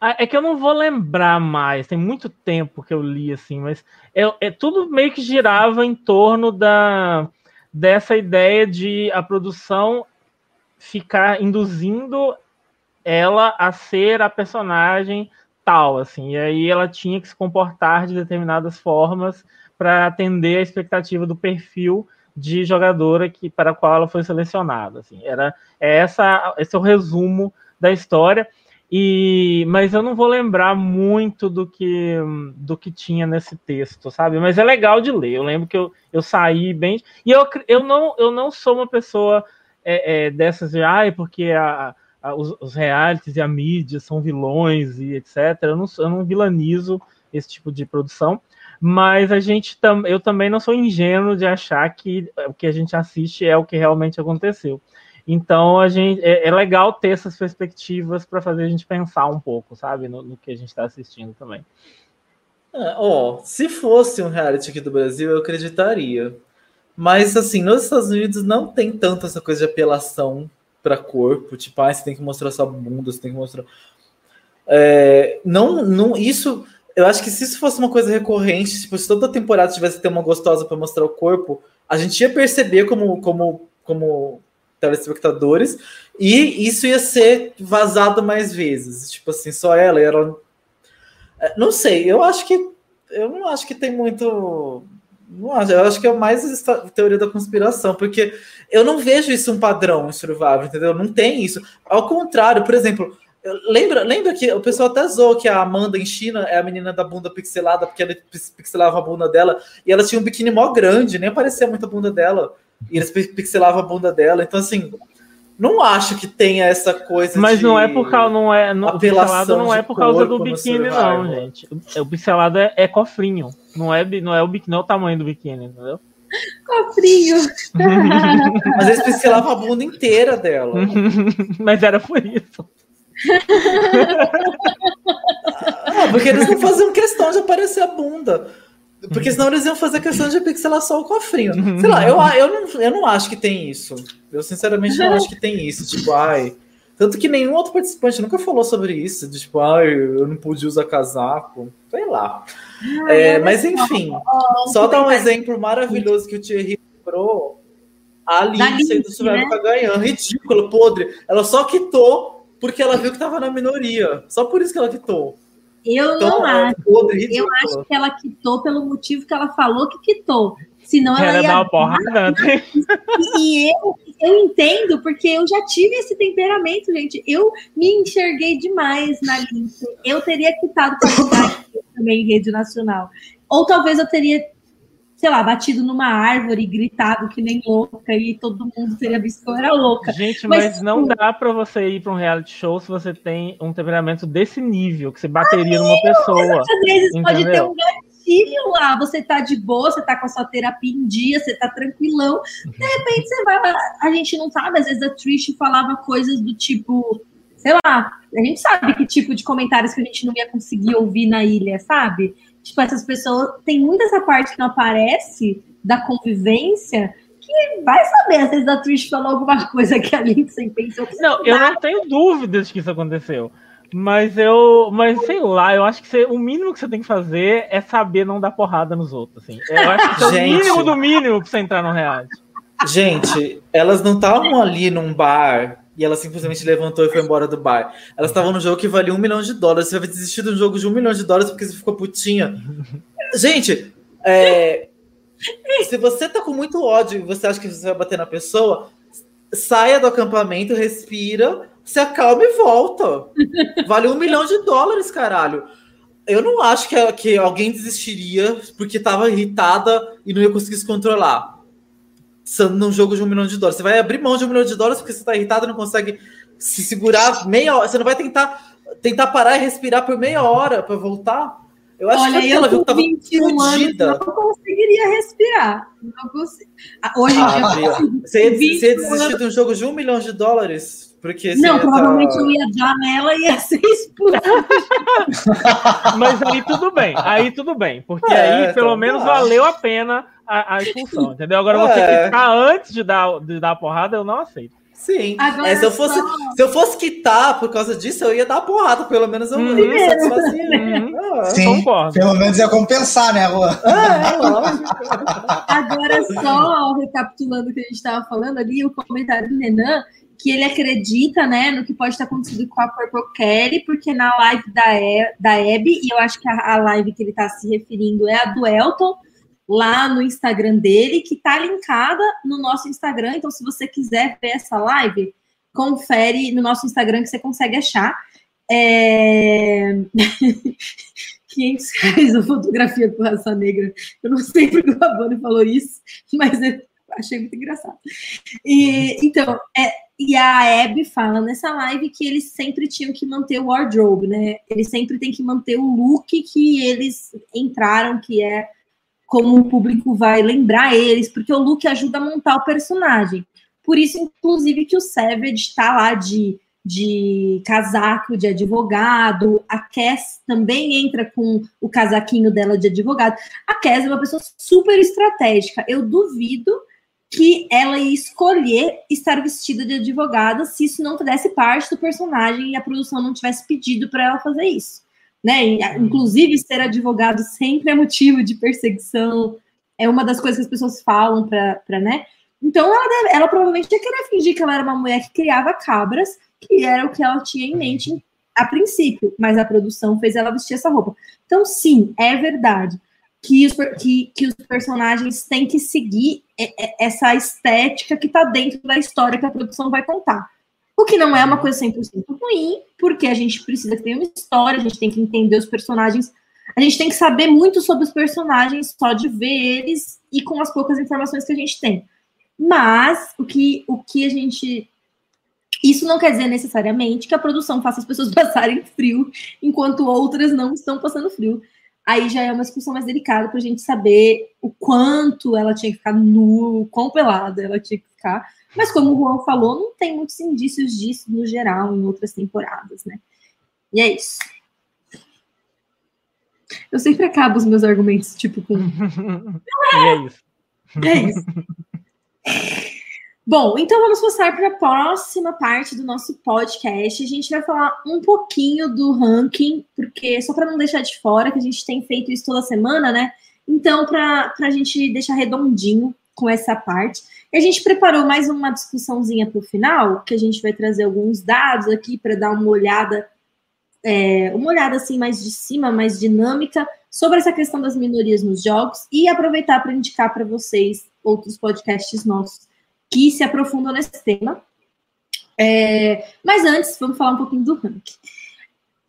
[SPEAKER 3] Ah, é que eu não vou lembrar mais, tem muito tempo que eu li assim, mas é, é tudo meio que girava em torno da dessa ideia de a produção ficar induzindo ela a ser a personagem tal, assim, e aí ela tinha que se comportar de determinadas formas para atender a expectativa do perfil de jogadora que para a qual ela foi selecionada, assim, era é essa esse é o resumo da história e, mas eu não vou lembrar muito do que do que tinha nesse texto, sabe? Mas é legal de ler. Eu lembro que eu, eu saí bem. E eu, eu, não, eu não sou uma pessoa é, é, dessas de ai, porque a, a, os, os realities e a mídia são vilões e etc. Eu não, eu não vilanizo esse tipo de produção. Mas a gente tam, eu também não sou ingênuo de achar que o que a gente assiste é o que realmente aconteceu. Então a gente é, é legal ter essas perspectivas para fazer a gente pensar um pouco, sabe, no, no que a gente está assistindo também.
[SPEAKER 4] Ó, se fosse um reality aqui do Brasil, eu acreditaria. Mas assim, nos Estados Unidos não tem tanto essa coisa de apelação para corpo, tipo, ah, você tem que mostrar sua bunda, você tem que mostrar. É, não, não, isso eu acho que se isso fosse uma coisa recorrente, tipo, se toda temporada tivesse ter uma gostosa para mostrar o corpo, a gente ia perceber como, como, como telespectadores, e isso ia ser vazado mais vezes. Tipo assim, só ela e. É, não sei, eu acho que. Eu não acho que tem muito. Não acho, eu acho que é mais teoria da conspiração, porque eu não vejo isso um padrão em Survivor, entendeu? Não tem isso. Ao contrário, por exemplo, Lembra, lembra que o pessoal até zoou que a Amanda em China é a menina da bunda pixelada, porque ela pixelava a bunda dela, e ela tinha um biquíni mó grande, nem aparecia muito a bunda dela, e eles pixelavam a bunda dela. Então, assim, não acho que tenha essa coisa
[SPEAKER 3] Mas não é por causa, não é, no, o pixelado não é por causa do biquíni, não, gente. O pixelado é, é, cofrinho, não é, não é o biquíni, não é o tamanho do biquíni, entendeu?
[SPEAKER 1] Cofrinho.
[SPEAKER 4] Mas eles pixelavam a bunda inteira dela.
[SPEAKER 3] Mas era por isso
[SPEAKER 4] ah, porque eles não faziam questão de aparecer a bunda. Porque senão eles iam fazer questão de pixelar só o cofrinho. Sei lá, eu, eu, não, eu não acho que tem isso. Eu sinceramente não acho que tem isso. Tipo, ai. Tanto que nenhum outro participante nunca falou sobre isso. De, tipo, ai, eu não pude usar casaco. Sei lá. é, mas enfim, só dar um exemplo maravilhoso que o Thierry lembrou. A Lindsay do Survival né? tá ganhando. Ridículo, podre. Ela só quitou porque ela viu que estava na minoria. Só por isso que ela quitou.
[SPEAKER 1] Eu então, não é acho. Eu acho que ela quitou pelo motivo que ela falou que quitou. Senão ela, ela ia dar uma porrada. E eu, eu entendo, porque eu já tive esse temperamento, gente. Eu me enxerguei demais na lista. Eu teria quitado para também em rede nacional. Ou talvez eu teria sei lá, batido numa árvore, gritado que nem louca e todo mundo teria visto que eu era louca.
[SPEAKER 3] Gente, mas, mas não dá para você ir para um reality show se você tem um temperamento desse nível, que você bateria numa pessoa.
[SPEAKER 1] Às vezes pode ter um gatilho lá, você tá de boa, você tá com a sua terapia em dia, você tá tranquilão. De repente você vai a gente não sabe, às vezes a Trish falava coisas do tipo, sei lá, a gente sabe que tipo de comentários que a gente não ia conseguir ouvir na ilha, sabe? Tipo, essas pessoas. Tem muita essa parte que não aparece da convivência que vai saber, às vezes a Trish falou alguma coisa que a Lindsay pensou.
[SPEAKER 3] Não, eu não tenho dúvidas que isso aconteceu. Mas eu, mas sei lá, eu acho que você, o mínimo que você tem que fazer é saber não dar porrada nos outros. Assim. Eu acho que é o mínimo do mínimo pra você entrar no reality.
[SPEAKER 4] Gente, elas não estavam ali num bar e ela simplesmente levantou e foi embora do bar. Elas estavam no jogo que valia um milhão de dólares. Você vai desistir de um jogo de um milhão de dólares porque você ficou putinha. Gente, é, se você tá com muito ódio e você acha que você vai bater na pessoa, saia do acampamento, respira, se acalma e volta. Vale um milhão de dólares, caralho. Eu não acho que, que alguém desistiria porque tava irritada e não ia conseguir se controlar num jogo de um milhão de dólares. Você vai abrir mão de um milhão de dólares porque você está irritado e não consegue se segurar meia hora. Você não vai tentar, tentar parar e respirar por meia hora para voltar?
[SPEAKER 1] Eu acho Olha, que ela viu que estava fodida. Não conseguiria respirar. Não consigo. Ah, hoje
[SPEAKER 4] ah, em dia. Você ia, você ia desistir de um jogo de um milhão de dólares? Porque
[SPEAKER 1] não, provavelmente tá... eu ia dar nela e ia ser expulso.
[SPEAKER 3] Mas aí tudo bem, aí tudo bem, porque é, aí pelo tá menos valeu a pena a, a expulsão, entendeu? Agora você é. ficar antes de dar, de dar a porrada, eu não aceito.
[SPEAKER 4] Sim. É, se, eu fosse, só... se eu fosse quitar por causa disso, eu ia dar porrada. Pelo menos eu uhum. ia satisfazer.
[SPEAKER 2] Uhum. Ah, Sim, concordo. pelo menos ia compensar, né, Rua?
[SPEAKER 1] É, é lógico. Agora, só recapitulando o que a gente estava falando ali, o comentário do Renan, que ele acredita, né, no que pode ter acontecido com a Purple Kelly, porque na live da, e, da Abby, e eu acho que a, a live que ele está se referindo é a do Elton, lá no Instagram dele, que está linkada no nosso Instagram. Então, se você quiser ver essa live, confere no nosso Instagram que você consegue achar. É... 500 reais a fotografia com raça negra. Eu não sei porque o Rabone falou isso, mas eu achei muito engraçado. E, então, é, e a Abby fala nessa live que eles sempre tinham que manter o wardrobe, né? Eles sempre têm que manter o look que eles entraram, que é como o público vai lembrar eles, porque o look ajuda a montar o personagem. Por isso, inclusive, que o Savage está lá de, de casaco de advogado, a Cass também entra com o casaquinho dela de advogado. A Cass é uma pessoa super estratégica. Eu duvido que ela ia escolher estar vestida de advogada se isso não fizesse parte do personagem e a produção não tivesse pedido para ela fazer isso. Né? Inclusive, ser advogado sempre é motivo de perseguição, é uma das coisas que as pessoas falam para, né? Então, ela, deve, ela provavelmente ia querer fingir que ela era uma mulher que criava cabras, que era o que ela tinha em mente a princípio, mas a produção fez ela vestir essa roupa. Então, sim, é verdade que os, que, que os personagens têm que seguir essa estética que está dentro da história que a produção vai contar. O que não é uma coisa 100% ruim, porque a gente precisa ter uma história, a gente tem que entender os personagens, a gente tem que saber muito sobre os personagens só de ver eles e com as poucas informações que a gente tem. Mas o que, o que a gente. Isso não quer dizer necessariamente que a produção faça as pessoas passarem frio, enquanto outras não estão passando frio aí já é uma discussão mais delicada para a gente saber o quanto ela tinha que ficar nu, quão pelada ela tinha que ficar. Mas como o Juan falou, não tem muitos indícios disso no geral em outras temporadas, né? E é isso. Eu sempre acabo os meus argumentos, tipo, com.
[SPEAKER 3] e é isso.
[SPEAKER 1] É isso. Bom, então vamos passar para a próxima parte do nosso podcast. A gente vai falar um pouquinho do ranking, porque só para não deixar de fora, que a gente tem feito isso toda semana, né? Então, para a gente deixar redondinho com essa parte. E a gente preparou mais uma discussãozinha para o final, que a gente vai trazer alguns dados aqui para dar uma olhada, é, uma olhada assim mais de cima, mais dinâmica, sobre essa questão das minorias nos jogos e aproveitar para indicar para vocês outros podcasts nossos que se aprofundam nesse tema. É, mas antes, vamos falar um pouquinho do ranking.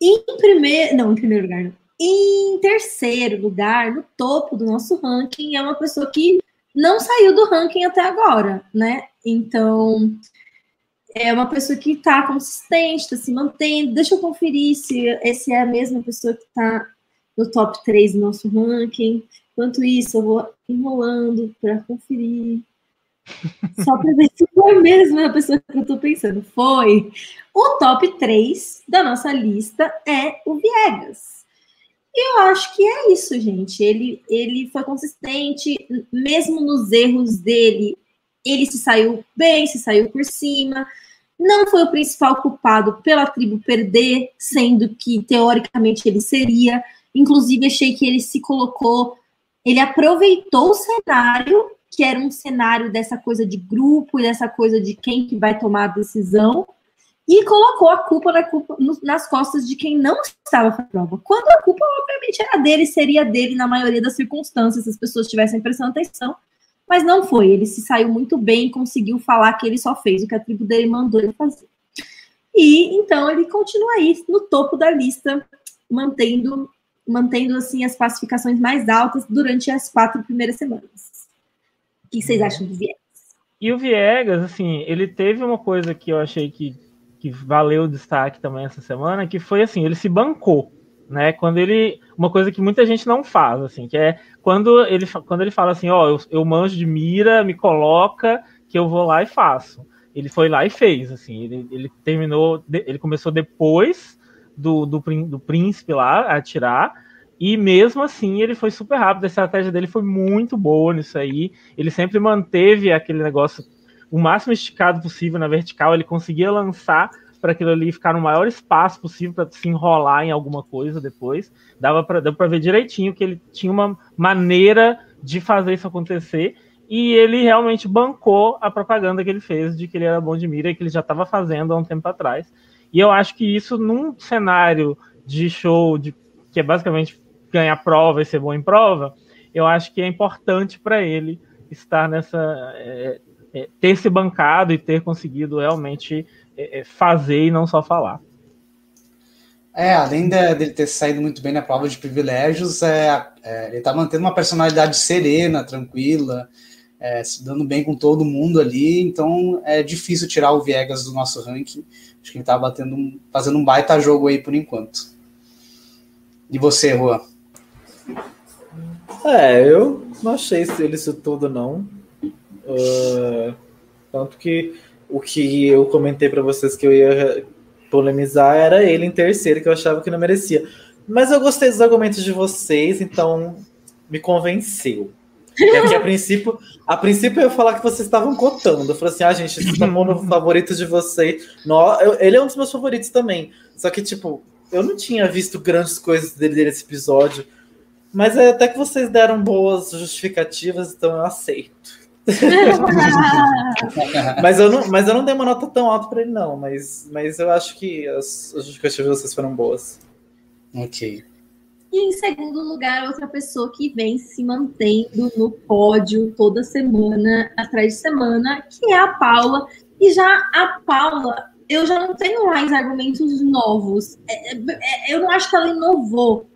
[SPEAKER 1] Em primeiro, não, em primeiro lugar, não. Em terceiro lugar, no topo do nosso ranking, é uma pessoa que não saiu do ranking até agora, né? Então, é uma pessoa que está consistente, está se mantendo. Deixa eu conferir se esse é a mesma pessoa que está no top 3 do nosso ranking. Enquanto isso, eu vou enrolando para conferir. Só para ver se foi mesmo a pessoa que eu estou pensando. Foi. O top 3 da nossa lista é o Viegas. E eu acho que é isso, gente. Ele, ele foi consistente, mesmo nos erros dele, ele se saiu bem, se saiu por cima. Não foi o principal culpado pela tribo perder, sendo que teoricamente ele seria. Inclusive, achei que ele se colocou, ele aproveitou o cenário que era um cenário dessa coisa de grupo e dessa coisa de quem que vai tomar a decisão, e colocou a culpa, na culpa nas costas de quem não estava na prova. Quando a culpa, obviamente, era dele, seria dele na maioria das circunstâncias, se as pessoas estivessem prestando atenção, mas não foi. Ele se saiu muito bem e conseguiu falar que ele só fez o que a tribo dele mandou ele fazer. E então ele continua aí no topo da lista, mantendo, mantendo assim as classificações mais altas durante as quatro primeiras semanas. O que vocês acham do Viegas?
[SPEAKER 3] E o Viegas, assim, ele teve uma coisa que eu achei que, que valeu o destaque também essa semana, que foi assim, ele se bancou, né? Quando ele. Uma coisa que muita gente não faz, assim, que é quando ele, quando ele fala assim, ó, oh, eu, eu manjo de mira, me coloca, que eu vou lá e faço. Ele foi lá e fez, assim, ele, ele terminou, ele começou depois do, do, do príncipe lá a atirar, e mesmo assim, ele foi super rápido. A estratégia dele foi muito boa nisso aí. Ele sempre manteve aquele negócio o máximo esticado possível na vertical. Ele conseguia lançar para aquilo ali ficar no maior espaço possível para se enrolar em alguma coisa depois. Dava para ver direitinho que ele tinha uma maneira de fazer isso acontecer. E ele realmente bancou a propaganda que ele fez de que ele era bom de mira e que ele já estava fazendo há um tempo atrás. E eu acho que isso, num cenário de show, de, que é basicamente ganhar prova e ser bom em prova, eu acho que é importante para ele estar nessa. É, é, ter se bancado e ter conseguido realmente é, é fazer e não só falar.
[SPEAKER 2] É, além de, dele ter saído muito bem na prova de privilégios, é, é ele está mantendo uma personalidade serena, tranquila. se dando bem com todo mundo ali, então é difícil tirar o Viegas do nosso ranking. Acho que ele tá batendo fazendo um baita jogo aí por enquanto. E você, Juan?
[SPEAKER 4] É, eu não achei ele isso tudo, não. Uh, tanto que o que eu comentei para vocês que eu ia polemizar era ele em terceiro, que eu achava que não merecia. Mas eu gostei dos argumentos de vocês, então me convenceu. É que a princípio, a princípio eu ia falar que vocês estavam cotando. Eu falei assim, ah, gente, vocês estão pondo favoritos de vocês. No, eu, ele é um dos meus favoritos também. Só que, tipo, eu não tinha visto grandes coisas dele nesse episódio. Mas é até que vocês deram boas justificativas, então eu aceito. mas, eu não, mas eu não dei uma nota tão alta para ele, não. Mas, mas eu acho que as, as justificativas de vocês foram boas.
[SPEAKER 2] Ok.
[SPEAKER 1] E em segundo lugar, outra pessoa que vem se mantendo no pódio toda semana, atrás de semana, que é a Paula. E já a Paula, eu já não tenho mais argumentos novos. É, é, é eu não acho que ela inovou,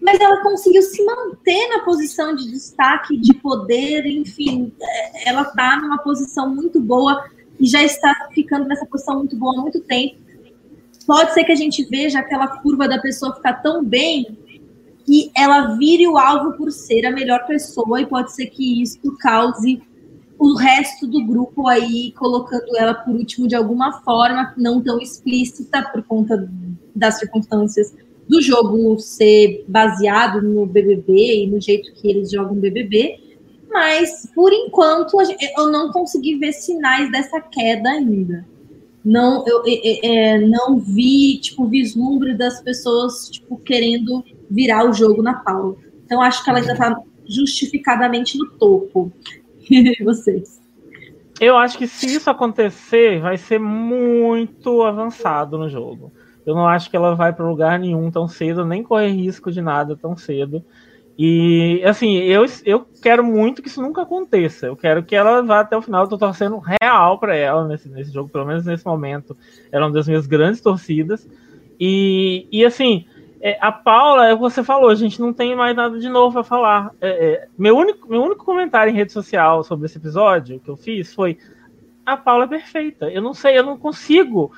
[SPEAKER 1] mas ela conseguiu se manter na posição de destaque, de poder, enfim, é, ela está numa posição muito boa e já está ficando nessa posição muito boa há muito tempo. Pode ser que a gente veja aquela curva da pessoa ficar tão bem que ela vire o alvo por ser a melhor pessoa e pode ser que isso cause o resto do grupo aí colocando ela por último de alguma forma, não tão explícita por conta das circunstâncias do jogo ser baseado no BBB e no jeito que eles jogam BBB, mas por enquanto eu não consegui ver sinais dessa queda ainda. Não, eu, é, não vi tipo vislumbre das pessoas tipo querendo virar o jogo na Paula. Então acho que ela ainda está justificadamente no topo. Vocês?
[SPEAKER 3] Eu acho que se isso acontecer, vai ser muito avançado no jogo. Eu não acho que ela vai para lugar nenhum tão cedo, nem correr risco de nada tão cedo. E, assim, eu, eu quero muito que isso nunca aconteça. Eu quero que ela vá até o final. Eu tô torcendo real para ela nesse, nesse jogo, pelo menos nesse momento. Ela é uma das minhas grandes torcidas. E, e assim, é, a Paula, é o que você falou, a gente não tem mais nada de novo a falar. É, é, meu, único, meu único comentário em rede social sobre esse episódio que eu fiz foi: a Paula é perfeita. Eu não sei, eu não consigo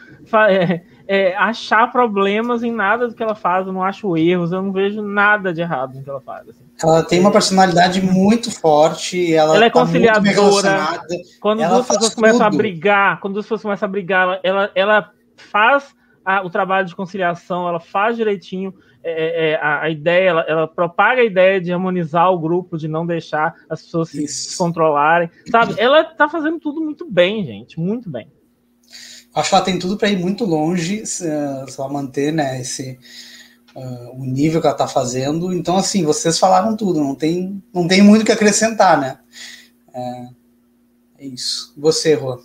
[SPEAKER 3] é, é, achar problemas em nada do que ela faz, eu não acho erros, eu não vejo nada de errado no que ela faz. Assim.
[SPEAKER 2] Ela tem uma personalidade muito forte, ela,
[SPEAKER 3] ela é tá conciliadora. Quando duas pessoas começam a brigar, quando duas pessoas começam a brigar, ela, ela faz a, o trabalho de conciliação, ela faz direitinho é, é, a, a, ideia, ela, ela, propaga a ideia de harmonizar o grupo, de não deixar as pessoas Isso. se controlarem, sabe? Ela tá fazendo tudo muito bem, gente, muito bem.
[SPEAKER 2] Acho que ela tem tudo para ir muito longe, se, se ela manter, né, esse uh, o nível que ela tá fazendo. Então, assim, vocês falaram tudo, não tem, não tem muito o que acrescentar, né? É, é isso. Você, Rô?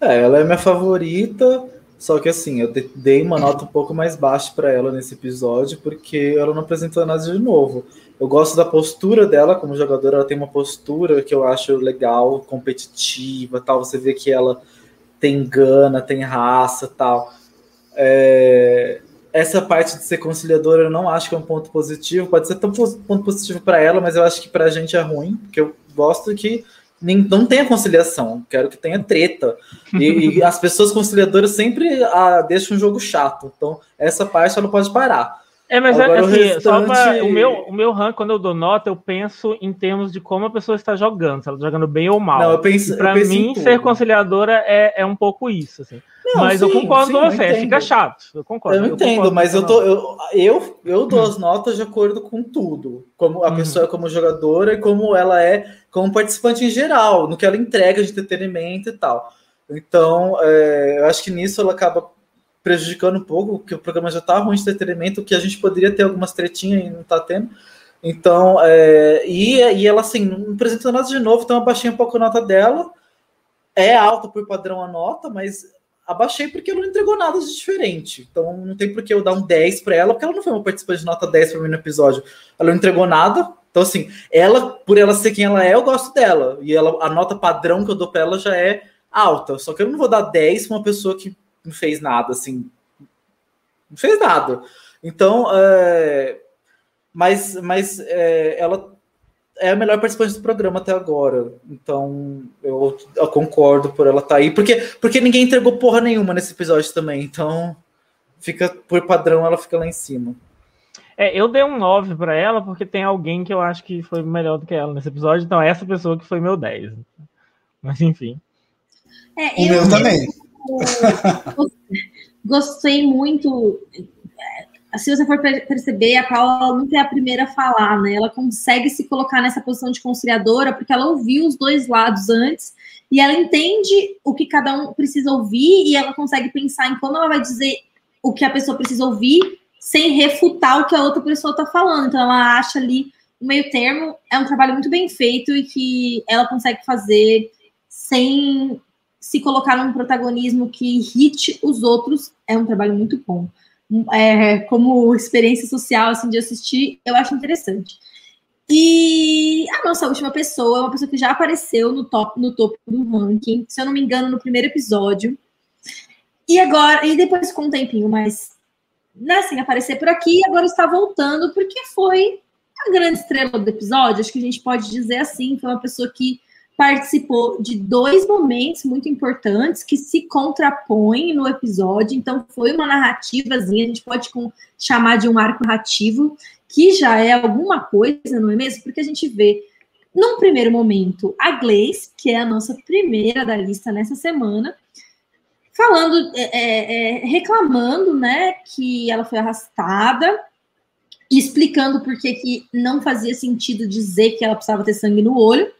[SPEAKER 4] É, ela é minha favorita. Só que assim, eu dei uma nota um pouco mais baixa para ela nesse episódio, porque ela não apresentou nada de novo. Eu gosto da postura dela como jogadora, ela tem uma postura que eu acho legal, competitiva, tal. Você vê que ela tem gana, tem raça, tal. É... Essa parte de ser conciliadora eu não acho que é um ponto positivo. Pode ser tão ponto positivo para ela, mas eu acho que para a gente é ruim, porque eu gosto que não tenha conciliação, quero que tenha treta. E, e as pessoas conciliadoras sempre ah, deixam um jogo chato. Então, essa parte ela pode parar.
[SPEAKER 3] É, mas é, Agora, é, assim, restante... só pra, o, meu, o meu rank, quando eu dou nota, eu penso em termos de como a pessoa está jogando, se ela está jogando bem ou mal. Não, eu penso, pra eu mim, ser conciliadora é, é um pouco isso, assim. Não, mas sim, eu concordo sim, com você, fica chato. Eu concordo.
[SPEAKER 4] Eu,
[SPEAKER 3] eu
[SPEAKER 4] entendo, mas eu, tô, eu, eu, eu dou as notas de acordo com tudo. Como a uhum. pessoa como jogadora e como ela é como participante em geral, no que ela entrega de entretenimento e tal. Então, é, eu acho que nisso ela acaba prejudicando um pouco, que o programa já tá ruim de entretenimento, que a gente poderia ter algumas tretinhas e não tá tendo. Então, é, e, e ela assim, não apresentou nada de novo, então eu baixei um pouco a nota dela. É alta por padrão a nota, mas abaixei porque ela não entregou nada de diferente. Então não tem por que eu dar um 10 para ela, porque ela não foi uma participante de nota 10 para mim no episódio. Ela não entregou nada. Então, assim, ela, por ela ser quem ela é, eu gosto dela. E ela, a nota padrão que eu dou para ela já é alta. Só que eu não vou dar 10 para uma pessoa que não fez nada, assim. Não fez nada. Então, é, mas, mas é, ela é a melhor participante do programa até agora. Então, eu, eu concordo por ela estar tá aí. Porque, porque ninguém entregou porra nenhuma nesse episódio também. Então, fica por padrão, ela fica lá em cima.
[SPEAKER 3] É, eu dei um 9 para ela porque tem alguém que eu acho que foi melhor do que ela nesse episódio. Então, é essa pessoa que foi meu 10. Mas, enfim.
[SPEAKER 1] É, o meu também. gostei muito se você for perceber, a Paula nunca é a primeira a falar, né? Ela consegue se colocar nessa posição de conciliadora porque ela ouviu os dois lados antes e ela entende o que cada um precisa ouvir e ela consegue pensar em como ela vai dizer o que a pessoa precisa ouvir sem refutar o que a outra pessoa está falando. Então ela acha ali o meio termo. É um trabalho muito bem feito e que ela consegue fazer sem se colocar num protagonismo que irrite os outros. É um trabalho muito bom é, como experiência social, assim, de assistir, eu acho interessante. E a nossa última pessoa é uma pessoa que já apareceu no top no topo do ranking, se eu não me engano, no primeiro episódio. E agora, e depois com um tempinho, mas né, assim, aparecer por aqui e agora está voltando porque foi a grande estrela do episódio, acho que a gente pode dizer assim, foi uma pessoa que participou de dois momentos muito importantes que se contrapõem no episódio. Então, foi uma narrativazinha, a gente pode chamar de um arco narrativo, que já é alguma coisa, não é mesmo? Porque a gente vê, num primeiro momento, a Gleice, que é a nossa primeira da lista nessa semana, falando, é, é, é reclamando, né, que ela foi arrastada, explicando por que, que não fazia sentido dizer que ela precisava ter sangue no olho.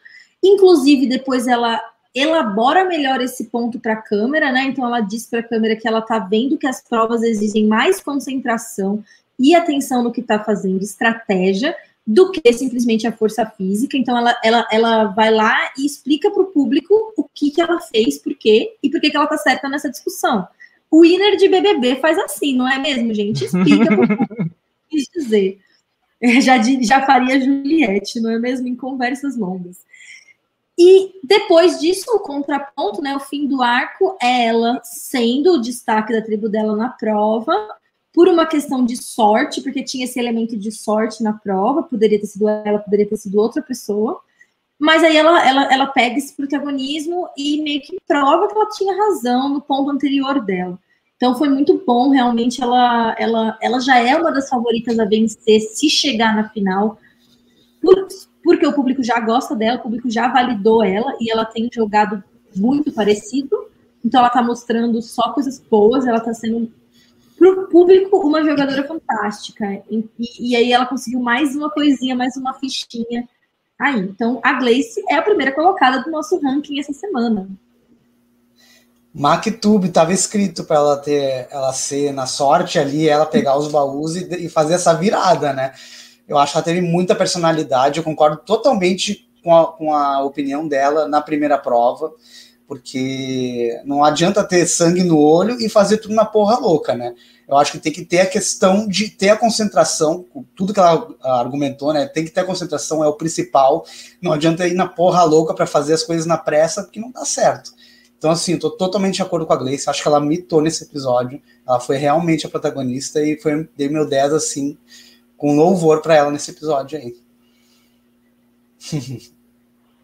[SPEAKER 1] Inclusive, depois ela elabora melhor esse ponto para a câmera, né? Então ela diz para a câmera que ela está vendo que as provas exigem mais concentração e atenção no que está fazendo, estratégia, do que simplesmente a força física. Então ela, ela, ela vai lá e explica para o público o que, que ela fez, por quê e por que, que ela está certa nessa discussão. O winner de BBB faz assim, não é mesmo, gente? Explica para o público quis dizer. Já, já faria Juliette, não é mesmo? Em conversas longas. E depois disso, o contraponto, né, o fim do arco, é ela sendo o destaque da tribo dela na prova, por uma questão de sorte, porque tinha esse elemento de sorte na prova, poderia ter sido ela, poderia ter sido outra pessoa. Mas aí ela, ela, ela pega esse protagonismo e meio que prova que ela tinha razão no ponto anterior dela. Então foi muito bom, realmente ela, ela, ela já é uma das favoritas a vencer se chegar na final. Por, porque o público já gosta dela, o público já validou ela e ela tem jogado muito parecido. Então ela tá mostrando só coisas boas, ela tá sendo pro público uma jogadora fantástica. E, e, aí ela conseguiu mais uma coisinha, mais uma fichinha aí. Então a Gleice é a primeira colocada do nosso ranking essa semana.
[SPEAKER 2] MacTube estava escrito para ela ter ela ser na sorte ali, ela pegar os baús e, e fazer essa virada, né? Eu acho que ela teve muita personalidade, eu concordo totalmente com a, com a opinião dela na primeira prova, porque não adianta ter sangue no olho e fazer tudo na porra louca, né? Eu acho que tem que ter a questão de ter a concentração, tudo que ela argumentou, né? Tem que ter a concentração, é o principal. Não adianta ir na porra louca para fazer as coisas na pressa, porque não dá certo. Então, assim, tô totalmente de acordo com a Gleice. Acho que ela mitou nesse episódio. Ela foi realmente a protagonista e foi, dei meu 10, assim, com louvor para ela nesse episódio aí.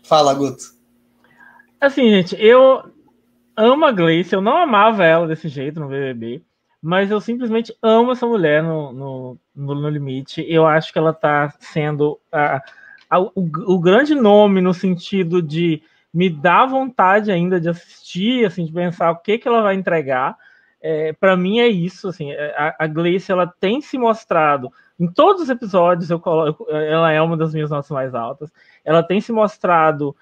[SPEAKER 2] Fala, Guto.
[SPEAKER 3] Assim, gente, eu amo a Gleice, eu não amava ela desse jeito no BBB, mas eu simplesmente amo essa mulher no, no, no, no limite. Eu acho que ela tá sendo a, a, o, o, grande nome no sentido de me dar vontade ainda de assistir, assim, de pensar o que, que ela vai entregar. É, para mim é isso, assim, a, a Gleice ela tem se mostrado em todos os episódios eu coloco, ela é uma das minhas notas mais altas. Ela tem se mostrado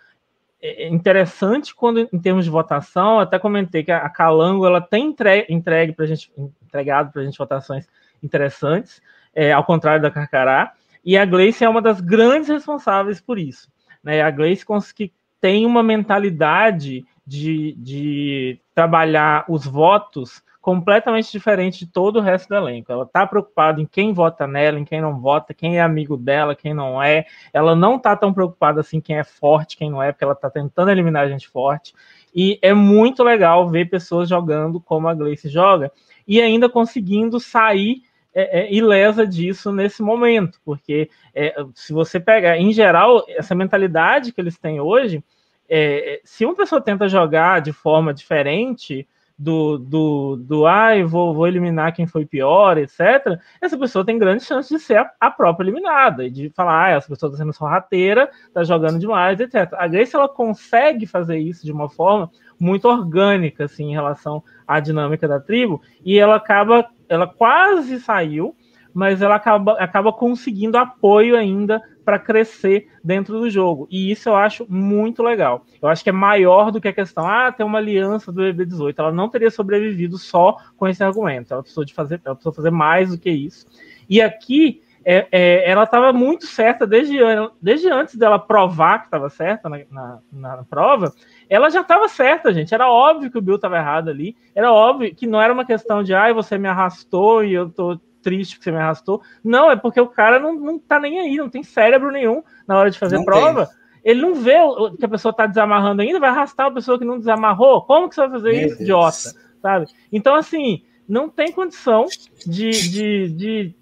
[SPEAKER 3] é, interessante quando em termos de votação. até comentei que a Calango ela tem entregue, entregue para gente, entregado para gente votações interessantes, é, ao contrário da Carcará. E a Gleice é uma das grandes responsáveis por isso. Né? A Gleice que tem uma mentalidade de, de trabalhar os votos completamente diferente de todo o resto do elenco. Ela está preocupada em quem vota nela, em quem não vota, quem é amigo dela, quem não é. Ela não está tão preocupada assim quem é forte, quem não é, porque ela está tentando eliminar a gente forte. E é muito legal ver pessoas jogando como a Gleice joga e ainda conseguindo sair é, é, ilesa disso nesse momento, porque é, se você pegar, em geral, essa mentalidade que eles têm hoje, é, se uma pessoa tenta jogar de forma diferente, do, do, do ai, vou, vou eliminar quem foi pior, etc., essa pessoa tem grandes chances de ser a, a própria eliminada, e de falar, ah, essa pessoa está sendo sorrateira, está jogando demais, etc. A Grace, ela consegue fazer isso de uma forma muito orgânica, assim, em relação à dinâmica da tribo, e ela acaba, ela quase saiu, mas ela acaba, acaba conseguindo apoio ainda para crescer dentro do jogo. E isso eu acho muito legal. Eu acho que é maior do que a questão, ah, tem uma aliança do BB18. Ela não teria sobrevivido só com esse argumento. Ela precisou de fazer, ela precisou fazer mais do que isso. E aqui é, é, ela estava muito certa desde, desde antes dela provar que estava certa na, na, na, prova. Ela já estava certa, gente. Era óbvio que o Bill estava errado ali. Era óbvio que não era uma questão de, ai, ah, você me arrastou e eu tô triste que você me arrastou. Não, é porque o cara não, não tá nem aí, não tem cérebro nenhum na hora de fazer não prova. Tem. Ele não vê que a pessoa tá desamarrando ainda, vai arrastar a pessoa que não desamarrou. Como que você vai fazer Meu isso, Deus. idiota? Sabe? Então, assim, não tem condição de, de, de,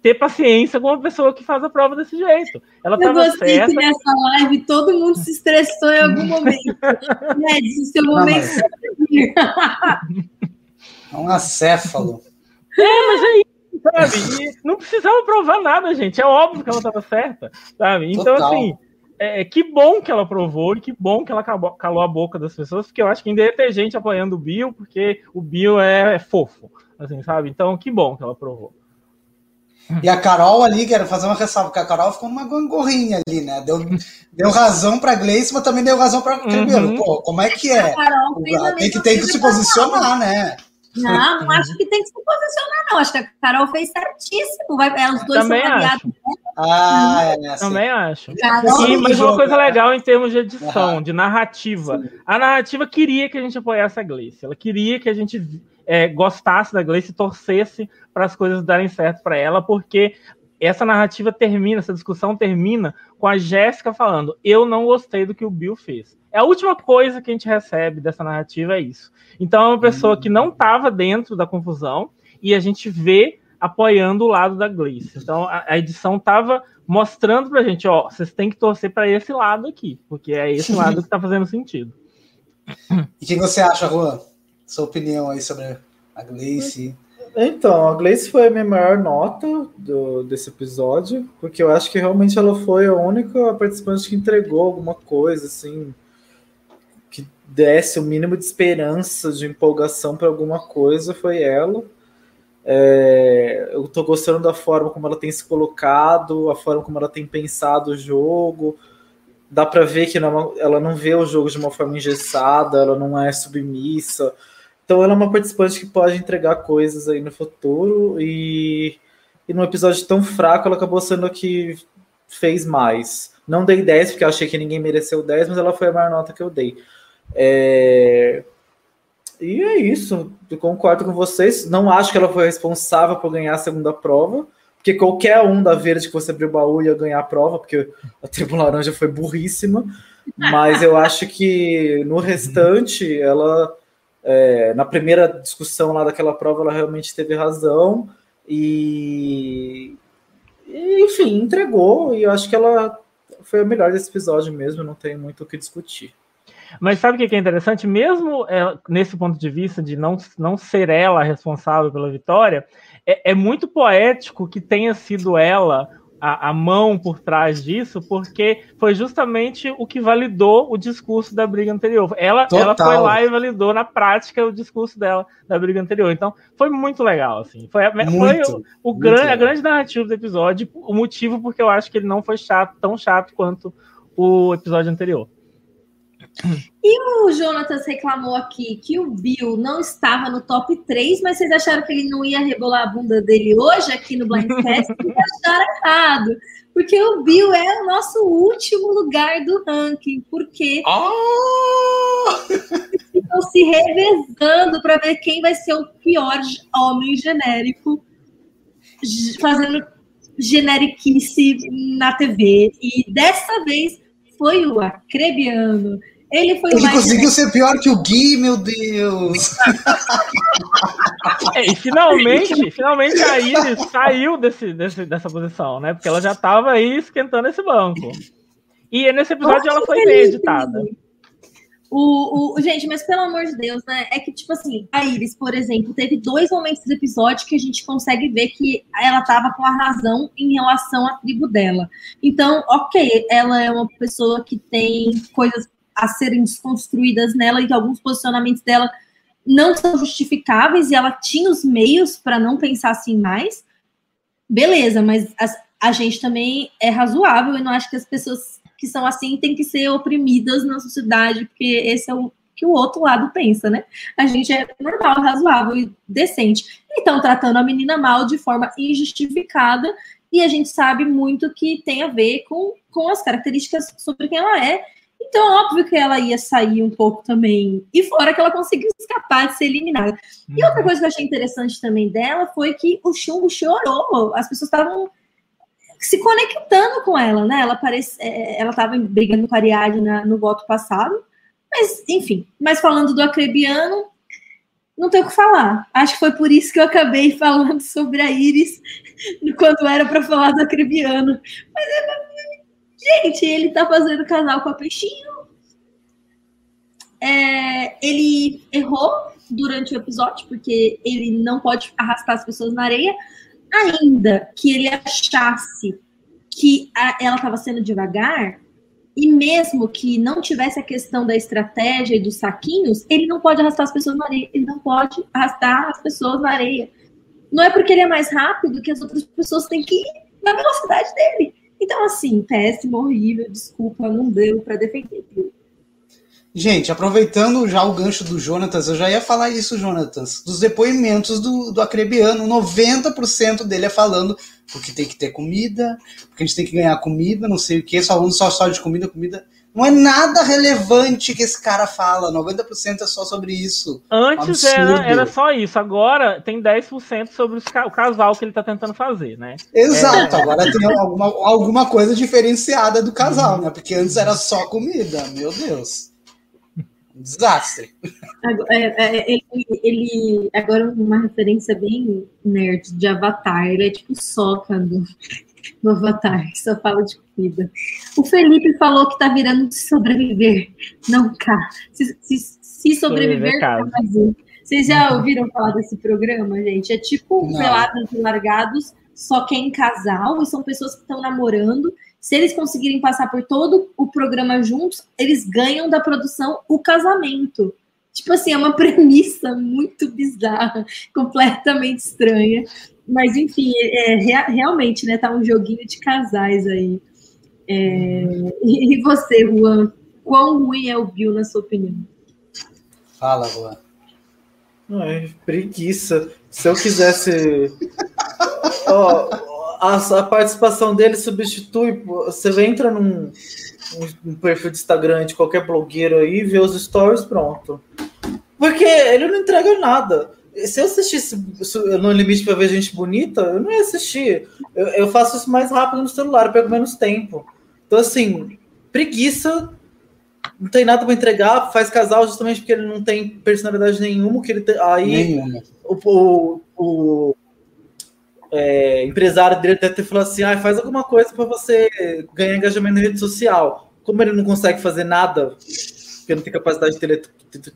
[SPEAKER 3] ter paciência com uma pessoa que faz a prova desse jeito. Ela Eu gostei certa.
[SPEAKER 1] que nessa live todo mundo se estressou em algum momento. né? Disse seu momento.
[SPEAKER 2] é um acéfalo.
[SPEAKER 3] É, mas é isso sabe? E não precisava provar nada, gente. É óbvio que ela estava certa, sabe? Então, Total. assim, é, é, que bom que ela provou e que bom que ela calou, calou, a boca das pessoas, porque eu acho que ainda ia ter gente apoiando o Bill, porque o Bill é, é fofo, assim, sabe? Então, que bom que ela provou.
[SPEAKER 2] E a Carol ali, quero fazer uma ressalva, porque a Carol ficou uma gangorrinha ali, né? Deu, deu razão para Gleice, mas também deu razão para Cabelo. Uhum. Pô, como é que é? tem que, tem que se posicionar, né?
[SPEAKER 1] Não, não acho que tem que se posicionar, não. Acho que a Carol fez certíssimo. Vai, é, os dois
[SPEAKER 3] Também
[SPEAKER 1] são
[SPEAKER 3] aliados. Ah, é, assim. Também acho. e, mas uma coisa legal em termos de edição, de narrativa. A narrativa queria que a gente apoiasse a Gleice. Ela queria que a gente é, gostasse da Gleice e torcesse para as coisas darem certo para ela, porque essa narrativa termina, essa discussão termina com a Jéssica falando: Eu não gostei do que o Bill fez. É a última coisa que a gente recebe dessa narrativa é isso. Então é uma pessoa que não estava dentro da confusão e a gente vê apoiando o lado da Gleice. Então a, a edição estava mostrando para a gente, ó, vocês têm que torcer para esse lado aqui, porque é esse lado que está fazendo sentido.
[SPEAKER 2] E o que você acha, Juan? Sua opinião aí sobre a Gleice?
[SPEAKER 4] Então, a Gleice foi a minha maior nota do, desse episódio, porque eu acho que realmente ela foi a única participante que entregou alguma coisa, assim, desse o mínimo de esperança, de empolgação para alguma coisa, foi ela. É, eu estou gostando da forma como ela tem se colocado, a forma como ela tem pensado o jogo. Dá para ver que não, ela não vê o jogo de uma forma engessada, ela não é submissa. Então ela é uma participante que pode entregar coisas aí no futuro e, e num episódio tão fraco ela acabou sendo a que fez mais. Não dei 10 porque eu achei que ninguém mereceu 10, mas ela foi a maior nota que eu dei. É... E é isso. Eu concordo com vocês. Não acho que ela foi responsável por ganhar a segunda prova, porque qualquer um da verde que você abriu o baú ia ganhar a prova, porque a tribo laranja foi burríssima. Mas eu acho que no restante, ela. É, na primeira discussão lá daquela prova, ela realmente teve razão. E, enfim, entregou. E eu acho que ela foi a melhor desse episódio mesmo. Não tem muito o que discutir.
[SPEAKER 3] Mas sabe o que é interessante? Mesmo é, nesse ponto de vista de não, não ser ela responsável pela vitória, é, é muito poético que tenha sido ela a, a, mão por trás disso, porque foi justamente o que validou o discurso da briga anterior. Ela, ela foi lá e validou na prática o discurso dela da briga anterior. Então, foi muito legal, assim. Foi, muito, foi o, o grande, a grande narrativa do episódio, o motivo porque eu acho que ele não foi chato, tão chato quanto o episódio anterior.
[SPEAKER 1] E o Jonatas reclamou aqui que o Bill não estava no top 3, mas vocês acharam que ele não ia rebolar a bunda dele hoje aqui no Blindcast? acharam errado. Porque o Bill é o nosso último lugar do ranking. Porque oh! estão se revezando para ver quem vai ser o pior homem genérico fazendo genericice na TV. E dessa vez foi o Acrebiano. Ele foi
[SPEAKER 2] Ele conseguiu ser pior que o Gui, meu Deus!
[SPEAKER 3] É, e finalmente, finalmente a Iris saiu desse, desse, dessa posição, né? Porque ela já estava aí esquentando esse banco. E nesse episódio Nossa, ela foi bem editada.
[SPEAKER 1] O, o, gente, mas pelo amor de Deus, né? É que, tipo assim, a Iris, por exemplo, teve dois momentos do episódio que a gente consegue ver que ela tava com a razão em relação à tribo dela. Então, ok, ela é uma pessoa que tem coisas a serem desconstruídas nela e que alguns posicionamentos dela não são justificáveis e ela tinha os meios para não pensar assim mais. Beleza, mas a, a gente também é razoável e não acho que as pessoas que são assim têm que ser oprimidas na sociedade, porque esse é o que o outro lado pensa, né? A gente é normal, razoável e decente. Então, tratando a menina mal de forma injustificada, e a gente sabe muito que tem a ver com, com as características sobre quem ela é. Então, óbvio que ela ia sair um pouco também. E fora que ela conseguiu escapar de ser eliminada. E outra uhum. coisa que eu achei interessante também dela foi que o Chumbo chorou. As pessoas estavam se conectando com ela, né? Ela parece, é, ela estava brigando com a Ariadne no voto passado, mas enfim. Mas falando do acrebiano, não tenho o que falar. Acho que foi por isso que eu acabei falando sobre a Iris quando era para falar do acrebiano. Mas é, gente, ele tá fazendo canal com a Peixinho. É, ele errou durante o episódio, porque ele não pode arrastar as pessoas na areia, ainda que ele achasse que a, ela estava sendo devagar, e mesmo que não tivesse a questão da estratégia e dos saquinhos, ele não pode arrastar as pessoas na areia. Ele não pode arrastar as pessoas na areia. Não é porque ele é mais rápido que as outras pessoas têm que ir na velocidade dele. Então, assim, péssimo, horrível, desculpa, não deu para defender.
[SPEAKER 2] Gente, aproveitando já o gancho do Jonatas, eu já ia falar isso, Jonatas, dos depoimentos do, do Acrebiano, 90% dele é falando porque tem que ter comida, porque a gente tem que ganhar comida, não sei o que, falando só, só de comida, comida. Não é nada relevante que esse cara fala, 90% é só sobre isso.
[SPEAKER 3] Antes era, era só isso, agora tem 10% sobre o casal que ele tá tentando fazer, né?
[SPEAKER 2] Exato, é. agora tem alguma, alguma coisa diferenciada do casal, né? Porque antes era só comida, meu Deus desastre.
[SPEAKER 1] É, é, ele, ele, agora uma referência bem nerd de Avatar, ele é tipo Soca do, do Avatar, que só fala de comida. O Felipe falou que tá virando de sobreviver, não cá. Se, se, se sobreviver, sobreviver Vocês já ouviram falar desse programa, gente? É tipo Pelados e Largados, só que é em casal, e são pessoas que estão namorando se eles conseguirem passar por todo o programa juntos, eles ganham da produção o casamento. Tipo assim, é uma premissa muito bizarra, completamente estranha. Mas, enfim, é, é, realmente, né? Tá um joguinho de casais aí. É, e, você, Juan? Quão ruim é o Bill, na sua opinião?
[SPEAKER 2] Fala, Juan.
[SPEAKER 4] Não, é preguiça. Se eu quisesse. oh, a, a, participação dele substitui. Você entra num, um, perfil de Instagram de qualquer blogueiro aí, vê os stories, pronto. Porque ele não entrega nada. Se eu assistisse no limite para ver gente bonita, eu não ia assistir. Eu, eu faço isso mais rápido no celular, pego menos tempo. Então, assim, preguiça não tem nada para entregar, faz casal justamente porque ele não tem personalidade nenhuma, que ele tem, aí nenhuma. O, o, o, é, empresário dele deve ter falado assim: ah, faz alguma coisa para você ganhar engajamento na rede social. Como ele não consegue fazer nada, porque não tem capacidade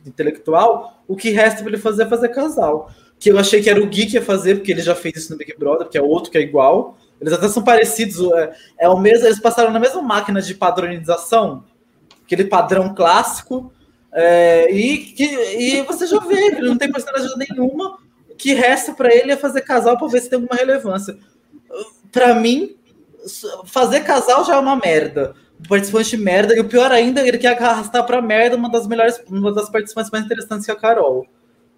[SPEAKER 4] intelectual, o que resta para ele fazer é fazer casal. Que eu achei que era o Gui que ia fazer, porque ele já fez isso no Big Brother, que é outro que é igual. Eles até são parecidos, é, é o mesmo, eles passaram na mesma máquina de padronização, aquele padrão clássico, é, e, que, e você já vê ele não tem personalidade nenhuma, que resta para ele é fazer casal para ver se tem alguma relevância. Para mim, fazer casal já é uma merda. Participante merda, e o pior ainda, ele quer arrastar pra merda uma das melhores, uma das participantes mais interessantes que a Carol.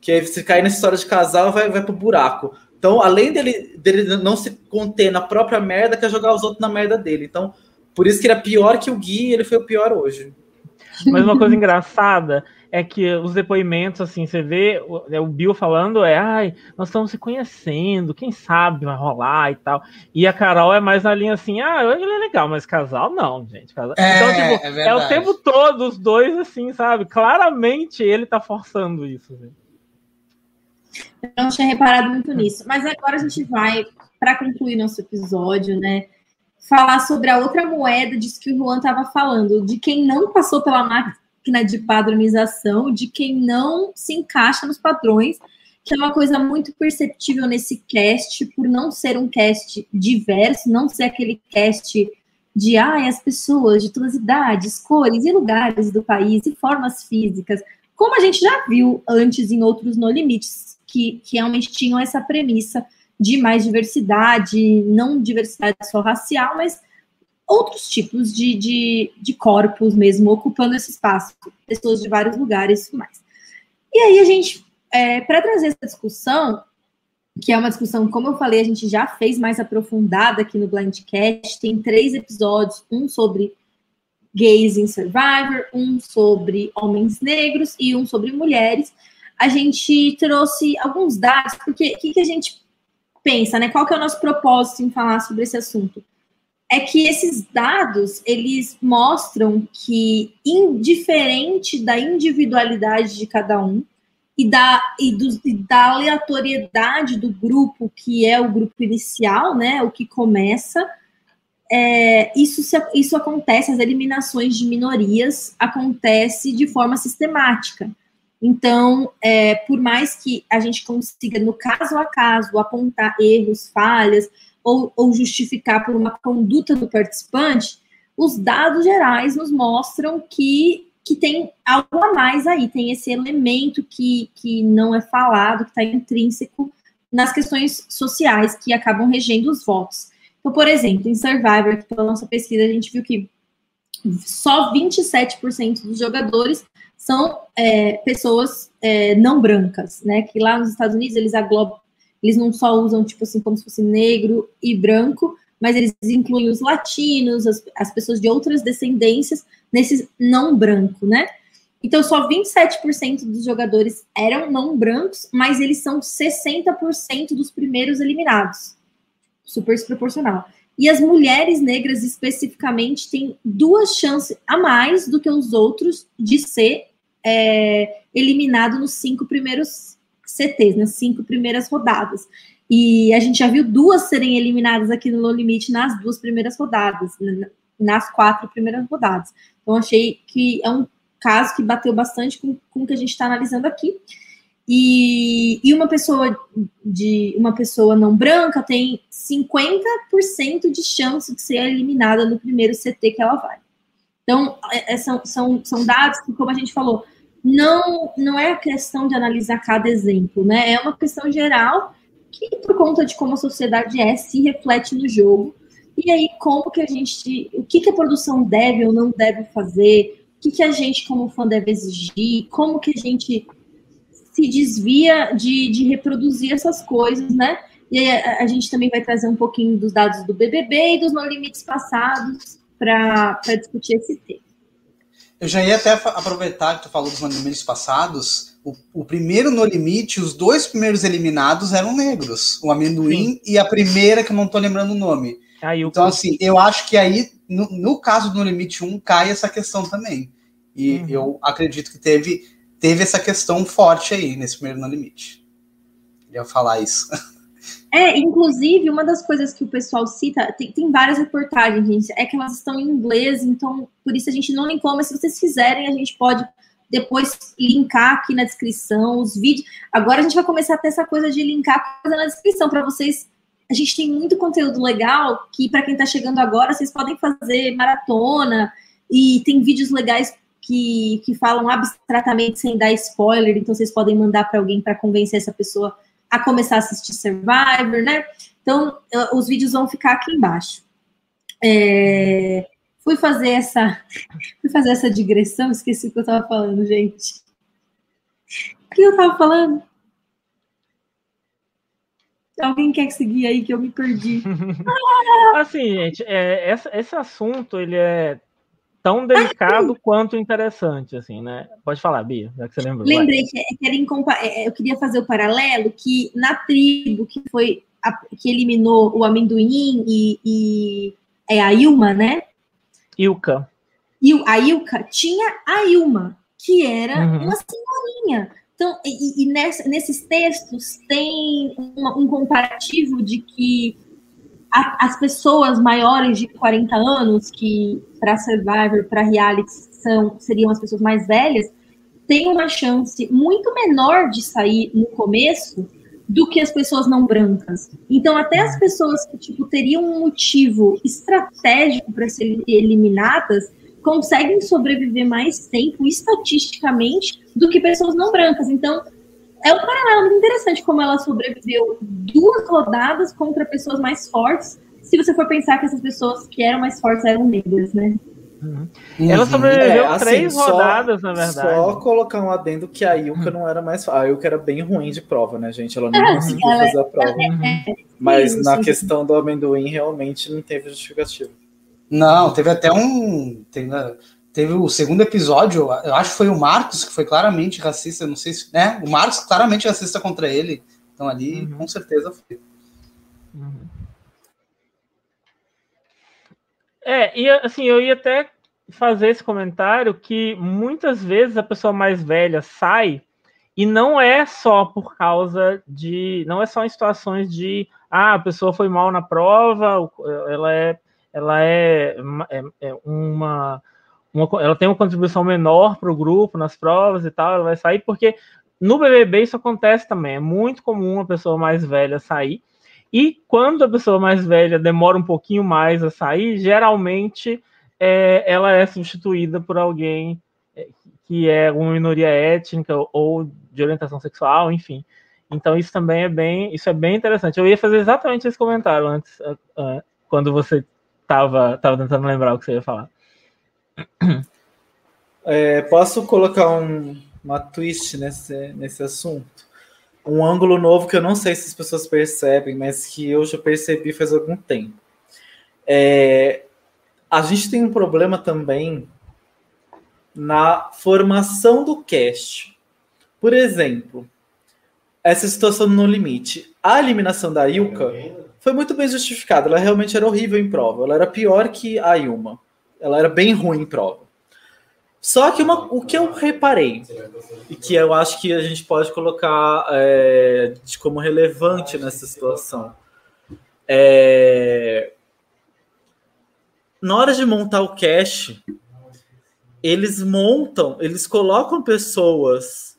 [SPEAKER 4] Que se cair nessa história de casal, vai, vai pro buraco. Então, além dele, dele não se conter na própria merda, quer jogar os outros na merda dele. Então, por isso que ele é pior que o Gui, ele foi o pior hoje.
[SPEAKER 3] Mas uma coisa engraçada é que os depoimentos, assim, você vê o, é, o Bill falando, é, ai, nós estamos se conhecendo, quem sabe vai rolar e tal. E a Carol é mais na linha assim, ah, ele é legal, mas casal não, gente. Casal... É, então, tipo, é, é, o tempo todo, os dois, assim, sabe? Claramente ele tá forçando isso, gente.
[SPEAKER 1] Eu não tinha reparado muito nisso. Mas agora a gente vai, para concluir nosso episódio, né? Falar sobre a outra moeda disso que o Juan estava falando, de quem não passou pela máquina de padronização, de quem não se encaixa nos padrões, que é uma coisa muito perceptível nesse cast, por não ser um cast diverso, não ser aquele cast de ah, as pessoas de todas as idades, cores e lugares do país e formas físicas, como a gente já viu antes em outros No Limites, que, que realmente tinham essa premissa de mais diversidade, não diversidade só racial, mas outros tipos de, de, de corpos mesmo ocupando esse espaço, pessoas de vários lugares e mais. E aí a gente, é, para trazer essa discussão, que é uma discussão, como eu falei, a gente já fez mais aprofundada aqui no Blindcast, tem três episódios, um sobre gays em Survivor, um sobre homens negros e um sobre mulheres. A gente trouxe alguns dados, porque o que, que a gente pensa, né? Qual que é o nosso propósito em falar sobre esse assunto? É que esses dados, eles mostram que, indiferente da individualidade de cada um, e da, e, do, e da aleatoriedade do grupo, que é o grupo inicial, né, o que começa, é, isso, isso acontece, as eliminações de minorias acontece de forma sistemática. Então, é, por mais que a gente consiga, no caso a caso, apontar erros, falhas, ou, ou justificar por uma conduta do participante, os dados gerais nos mostram que que tem algo a mais aí, tem esse elemento que, que não é falado, que está intrínseco nas questões sociais que acabam regendo os votos. Então, por exemplo, em Survivor, pela nossa pesquisa, a gente viu que só 27% dos jogadores são é, pessoas é, não brancas, né? Que lá nos Estados Unidos eles aglobam, eles não só usam, tipo assim, como se fosse negro e branco, mas eles incluem os latinos, as, as pessoas de outras descendências, nesses não branco, né? Então, só 27% dos jogadores eram não brancos, mas eles são 60% dos primeiros eliminados. Super desproporcional. E as mulheres negras, especificamente, têm duas chances a mais do que os outros de ser é, eliminado nos cinco primeiros CTs, nas cinco primeiras rodadas. E a gente já viu duas serem eliminadas aqui no No Limite nas duas primeiras rodadas, nas quatro primeiras rodadas. Então, achei que é um caso que bateu bastante com, com o que a gente está analisando aqui. E, e uma pessoa de uma pessoa não branca tem 50% de chance de ser eliminada no primeiro CT que ela vai. Então, é, é, são, são, são dados que, como a gente falou, não, não é a questão de analisar cada exemplo, né? É uma questão geral que, por conta de como a sociedade é, se reflete no jogo e aí, como que a gente. O que, que a produção deve ou não deve fazer? O que, que a gente, como fã, deve exigir? Como que a gente se desvia de, de reproduzir essas coisas, né? E aí a, a gente também vai trazer um pouquinho dos dados do BBB e dos no limites passados para discutir esse tema.
[SPEAKER 2] Eu já ia até aproveitar que tu falou dos no limites passados. O, o, primeiro no limite, os dois primeiros eliminados eram negros, o amendoim Sim. e a primeira que eu não estou lembrando o nome. Então, assim, eu acho que aí, no, no, caso do No Limite 1, cai essa questão também. E uhum. eu acredito que teve, teve essa questão forte aí nesse primeiro No Limite. Eu ia falar isso.
[SPEAKER 1] É, inclusive, uma das coisas que o pessoal cita, tem, tem várias reportagens, gente, é que elas estão em inglês, então por isso a gente não linkou, mas se vocês quiserem, a gente pode depois linkar aqui na descrição os vídeos. Agora a gente vai começar a ter essa coisa de linkar coisa na descrição para vocês a gente tem muito conteúdo legal que, para quem está chegando agora, vocês podem fazer maratona e tem vídeos legais que, que falam abstratamente sem dar spoiler, então vocês podem mandar para alguém para convencer essa pessoa a começar a assistir Survivor, né? Então, os vídeos vão ficar aqui embaixo. É, fui fazer essa fui fazer essa digressão, esqueci o que eu estava falando, gente. O que eu estava falando? Alguém quer seguir aí que eu me perdi?
[SPEAKER 3] assim, gente, é, esse assunto ele é tão delicado quanto interessante, assim, né? Pode falar, Bia, já que você lembrou.
[SPEAKER 1] Lembrei que, é, é, eu queria fazer o paralelo que na tribo que foi a, que eliminou o amendoim e, e é a Ilma, né?
[SPEAKER 3] Ilka.
[SPEAKER 1] E a Ilka tinha a Ilma, que era uhum. uma senhorinha Então, e, e nessa, nesses textos tem um, um comparativo de que a, as pessoas maiores de 40 anos, que para Survivor, para reality, são, seriam as pessoas mais velhas, têm uma chance muito menor de sair no começo do que as pessoas não brancas. Então, até as pessoas que tipo, teriam um motivo estratégico para serem eliminadas conseguem sobreviver mais tempo estatisticamente do que pessoas não brancas. Então, é um paralelo muito interessante como ela sobreviveu duas rodadas contra pessoas mais fortes, se você for pensar que essas pessoas que eram mais fortes eram negras, né?
[SPEAKER 3] Uhum. Ela sobreviveu é, assim, três só, rodadas, na verdade.
[SPEAKER 4] Só colocar um adendo que a Yuka não era mais. A Yuka era bem ruim de prova, né, gente? Ela não ah, conseguiu ela, fazer a prova. É, é, Mas sim, na sim. questão do amendoim, realmente não teve justificativa.
[SPEAKER 2] Não, teve até um. Teve, teve o segundo episódio, eu acho que foi o Marcos, que foi claramente racista, não sei se. Né? O Marcos claramente racista contra ele. Então ali, uhum. com certeza foi. Uhum.
[SPEAKER 3] É, e assim, eu ia até fazer esse comentário que muitas vezes a pessoa mais velha sai e não é só por causa de. Não é só em situações de. Ah, a pessoa foi mal na prova, ela é. Ela é, é, é uma, uma. Ela tem uma contribuição menor para o grupo nas provas e tal, ela vai sair, porque no BBB isso acontece também. É muito comum a pessoa mais velha sair. E quando a pessoa mais velha demora um pouquinho mais a sair, geralmente é, ela é substituída por alguém é, que é uma minoria étnica ou de orientação sexual, enfim. Então isso também é bem, isso é bem interessante. Eu ia fazer exatamente esse comentário antes, quando você estava tava tentando lembrar o que você ia falar.
[SPEAKER 4] É, posso colocar um, uma twist nesse, nesse assunto? um ângulo novo que eu não sei se as pessoas percebem, mas que eu já percebi faz algum tempo. É, a gente tem um problema também na formação do cast. Por exemplo, essa situação no limite. A eliminação da Yuka foi muito bem justificada. Ela realmente era horrível em prova. Ela era pior que a Yuma. Ela era bem ruim em prova. Só que uma, o que eu reparei, e que eu acho que a gente pode colocar é, de como relevante nessa situação, é, na hora de montar o cache, eles montam, eles colocam pessoas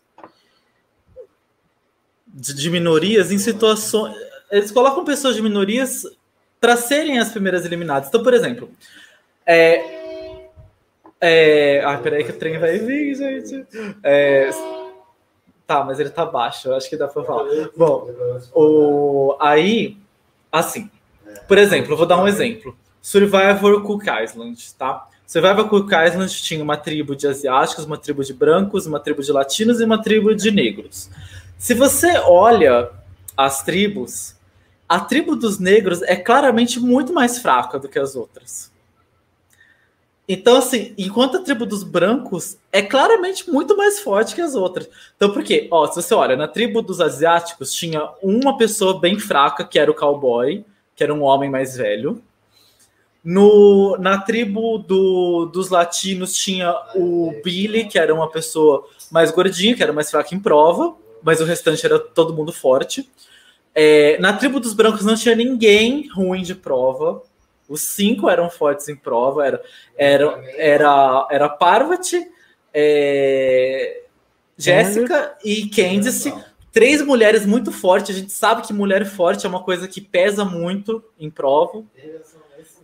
[SPEAKER 4] de, de minorias em situações. Eles colocam pessoas de minorias para serem as primeiras eliminadas. Então, por exemplo, é, é... Ai, peraí que o trem vai vir, gente. É... Tá, mas ele tá baixo, eu acho que dá pra falar. Bom, o... aí, assim, por exemplo, vou dar um exemplo. Survivor Cook Island, tá? Survivor Cook Island tinha uma tribo de asiáticos, uma tribo de brancos, uma tribo de latinos e uma tribo de negros. Se você olha as tribos, a tribo dos negros é claramente muito mais fraca do que as outras. Então, assim, enquanto a tribo dos brancos é claramente muito mais forte que as outras. Então, por quê? Ó, se você olha, na tribo dos asiáticos tinha uma pessoa bem fraca, que era o cowboy, que era um homem mais velho. No, na tribo do, dos latinos tinha o Billy, que era uma pessoa mais gordinha, que era mais fraca em prova, mas o restante era todo mundo forte. É, na tribo dos brancos não tinha ninguém ruim de prova. Os cinco eram fortes em prova, era, era, era, era Parvati, é, Jéssica e Candice. Três mulheres muito fortes. A gente sabe que mulher forte é uma coisa que pesa muito em prova.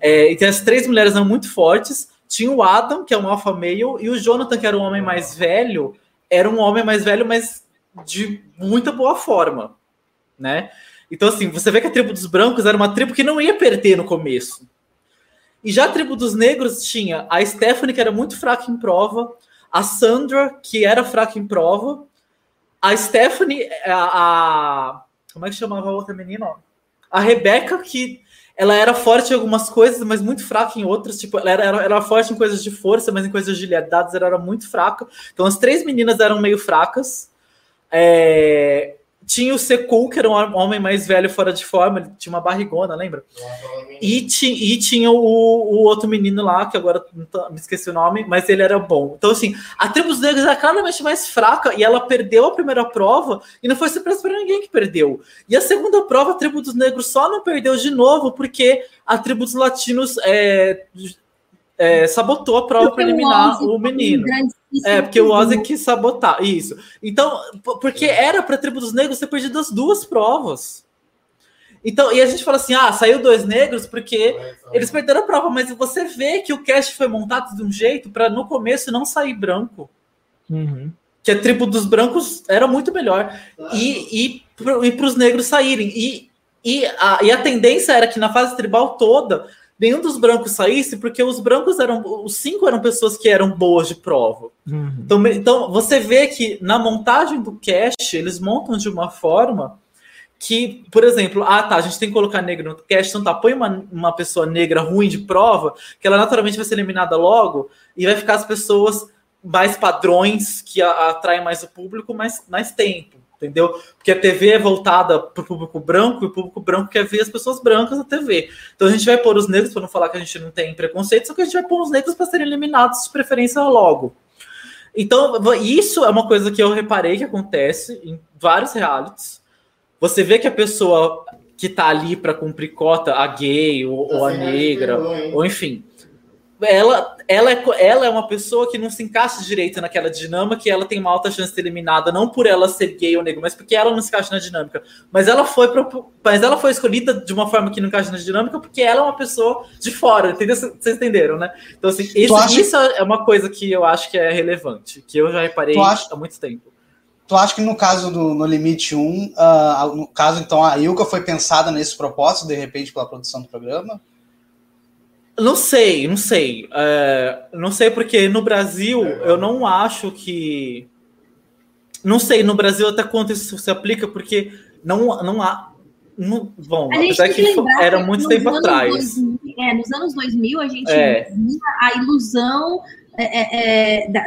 [SPEAKER 4] É, então, as três mulheres eram muito fortes. Tinha o Adam, que é um alfa male, e o Jonathan, que era um homem mais velho, era um homem mais velho, mas de muita boa forma, né? Então, assim, você vê que a tribo dos brancos era uma tribo que não ia perder no começo. E já a tribo dos negros tinha a Stephanie, que era muito fraca em prova, a Sandra, que era fraca em prova, a Stephanie, a, a como é que chamava a outra menina? A Rebecca, que ela era forte em algumas coisas, mas muito fraca em outras. Tipo, ela era, era forte em coisas de força, mas em coisas de agilidades ela era muito fraca. Então as três meninas eram meio fracas. É... tinha o Sekou, que era um homem mais velho fora de forma, ele tinha uma barrigona, lembra? E, ti, e tinha o, o, outro menino lá, que agora me esqueci o nome, mas ele era bom. Então, assim, a tribo dos negros era claramente mais fraca e ela perdeu a primeira prova e não foi surpresa para ninguém que perdeu. E a segunda prova, a tribo dos negros só não perdeu de novo porque a tribo dos latinos é, é, sabotou a prova para eliminar o menino. É, porque o Ozzy quis sabotar. Isso. Então, porque era para a tribo dos negros ter perdido as duas provas. Então, e a gente fala assim: ah, saiu dois negros porque eles perderam a prova, mas você vê que o cast foi montado de um jeito para no começo não sair branco. Uhum. Que a tribo dos brancos era muito melhor. E, e, e para os negros saírem. E, e, a, e a tendência era que na fase tribal toda nenhum dos brancos saísse, porque os brancos eram. Os cinco eram pessoas que eram boas de prova. Uhum. Então, então, você vê que na montagem do cast, eles montam de uma forma que, por exemplo, ah tá, a gente tem que colocar negro no cast, então tá, põe uma, uma pessoa negra ruim de prova, que ela naturalmente vai ser eliminada logo, e vai ficar as pessoas mais padrões que atraem mais o público mais, mais tempo entendeu? Porque a TV é voltada para o público branco e o público branco quer ver as pessoas brancas na TV. Então a gente vai pôr os negros, para não falar que a gente não tem preconceito, só que a gente vai pôr os negros para serem eliminados de preferência logo. Então, isso é uma coisa que eu reparei que acontece em vários realities. Você vê que a pessoa que tá ali para cumprir cota, a gay ou, ou a negra, ou enfim, ela, ela, é, ela é uma pessoa que não se encaixa direito naquela dinâmica e ela tem uma alta chance de ser eliminada, não por ela ser gay ou negro, mas porque ela não se encaixa na dinâmica. Mas ela foi, mas ela foi escolhida de uma forma que não encaixa na dinâmica porque ela é uma pessoa de fora, entendeu? Vocês entenderam, né? Então, assim, esse, acha... isso é uma coisa que eu acho que é relevante, que eu já reparei acha... há muito tempo.
[SPEAKER 2] Tu acha que no caso do No Limite 1, uh, ah, no caso, então, a Ilka foi pensada nesse propósito, de repente, pela produção do programa?
[SPEAKER 4] Não sei, não sei. É, não sei porque no Brasil eu não acho que. Não sei, no Brasil até quanto isso se aplica, porque não, não há. Não, bom, apesar que, que era muito tempo atrás.
[SPEAKER 1] 2000, é, nos anos 2000 a gente é. tinha a ilusão. É, é, é da,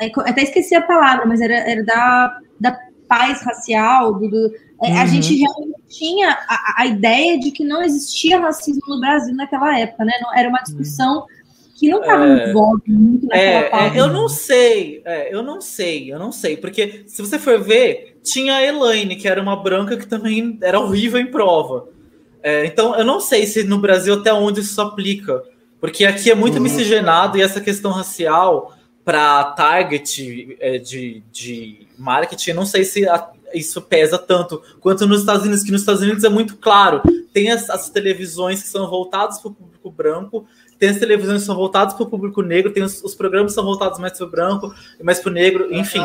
[SPEAKER 1] é, até esqueci a palavra, mas era, era da, da paz racial, do, do uhum. a gente já tinha a, a, ideia de que não existia racismo no Brasil naquela época, né? Não, era uma discussão que não estava é, muito naquela
[SPEAKER 4] é, é, Eu não sei, é, eu não sei, eu não sei, porque se você for ver, tinha a Elaine, que era uma branca que também era horrível em prova. É, então, eu não sei se no Brasil até onde isso aplica, porque aqui é muito uhum. miscigenado e essa questão racial para target é, de, de marketing, não sei se a, isso pesa tanto quanto nos Estados Unidos, que nos Estados Unidos é muito claro. Tem as, as televisões que são voltadas para o público branco, tem as televisões que são voltadas para o público negro, tem os, os, programas que são voltados mais para o branco e mais para o negro, enfim.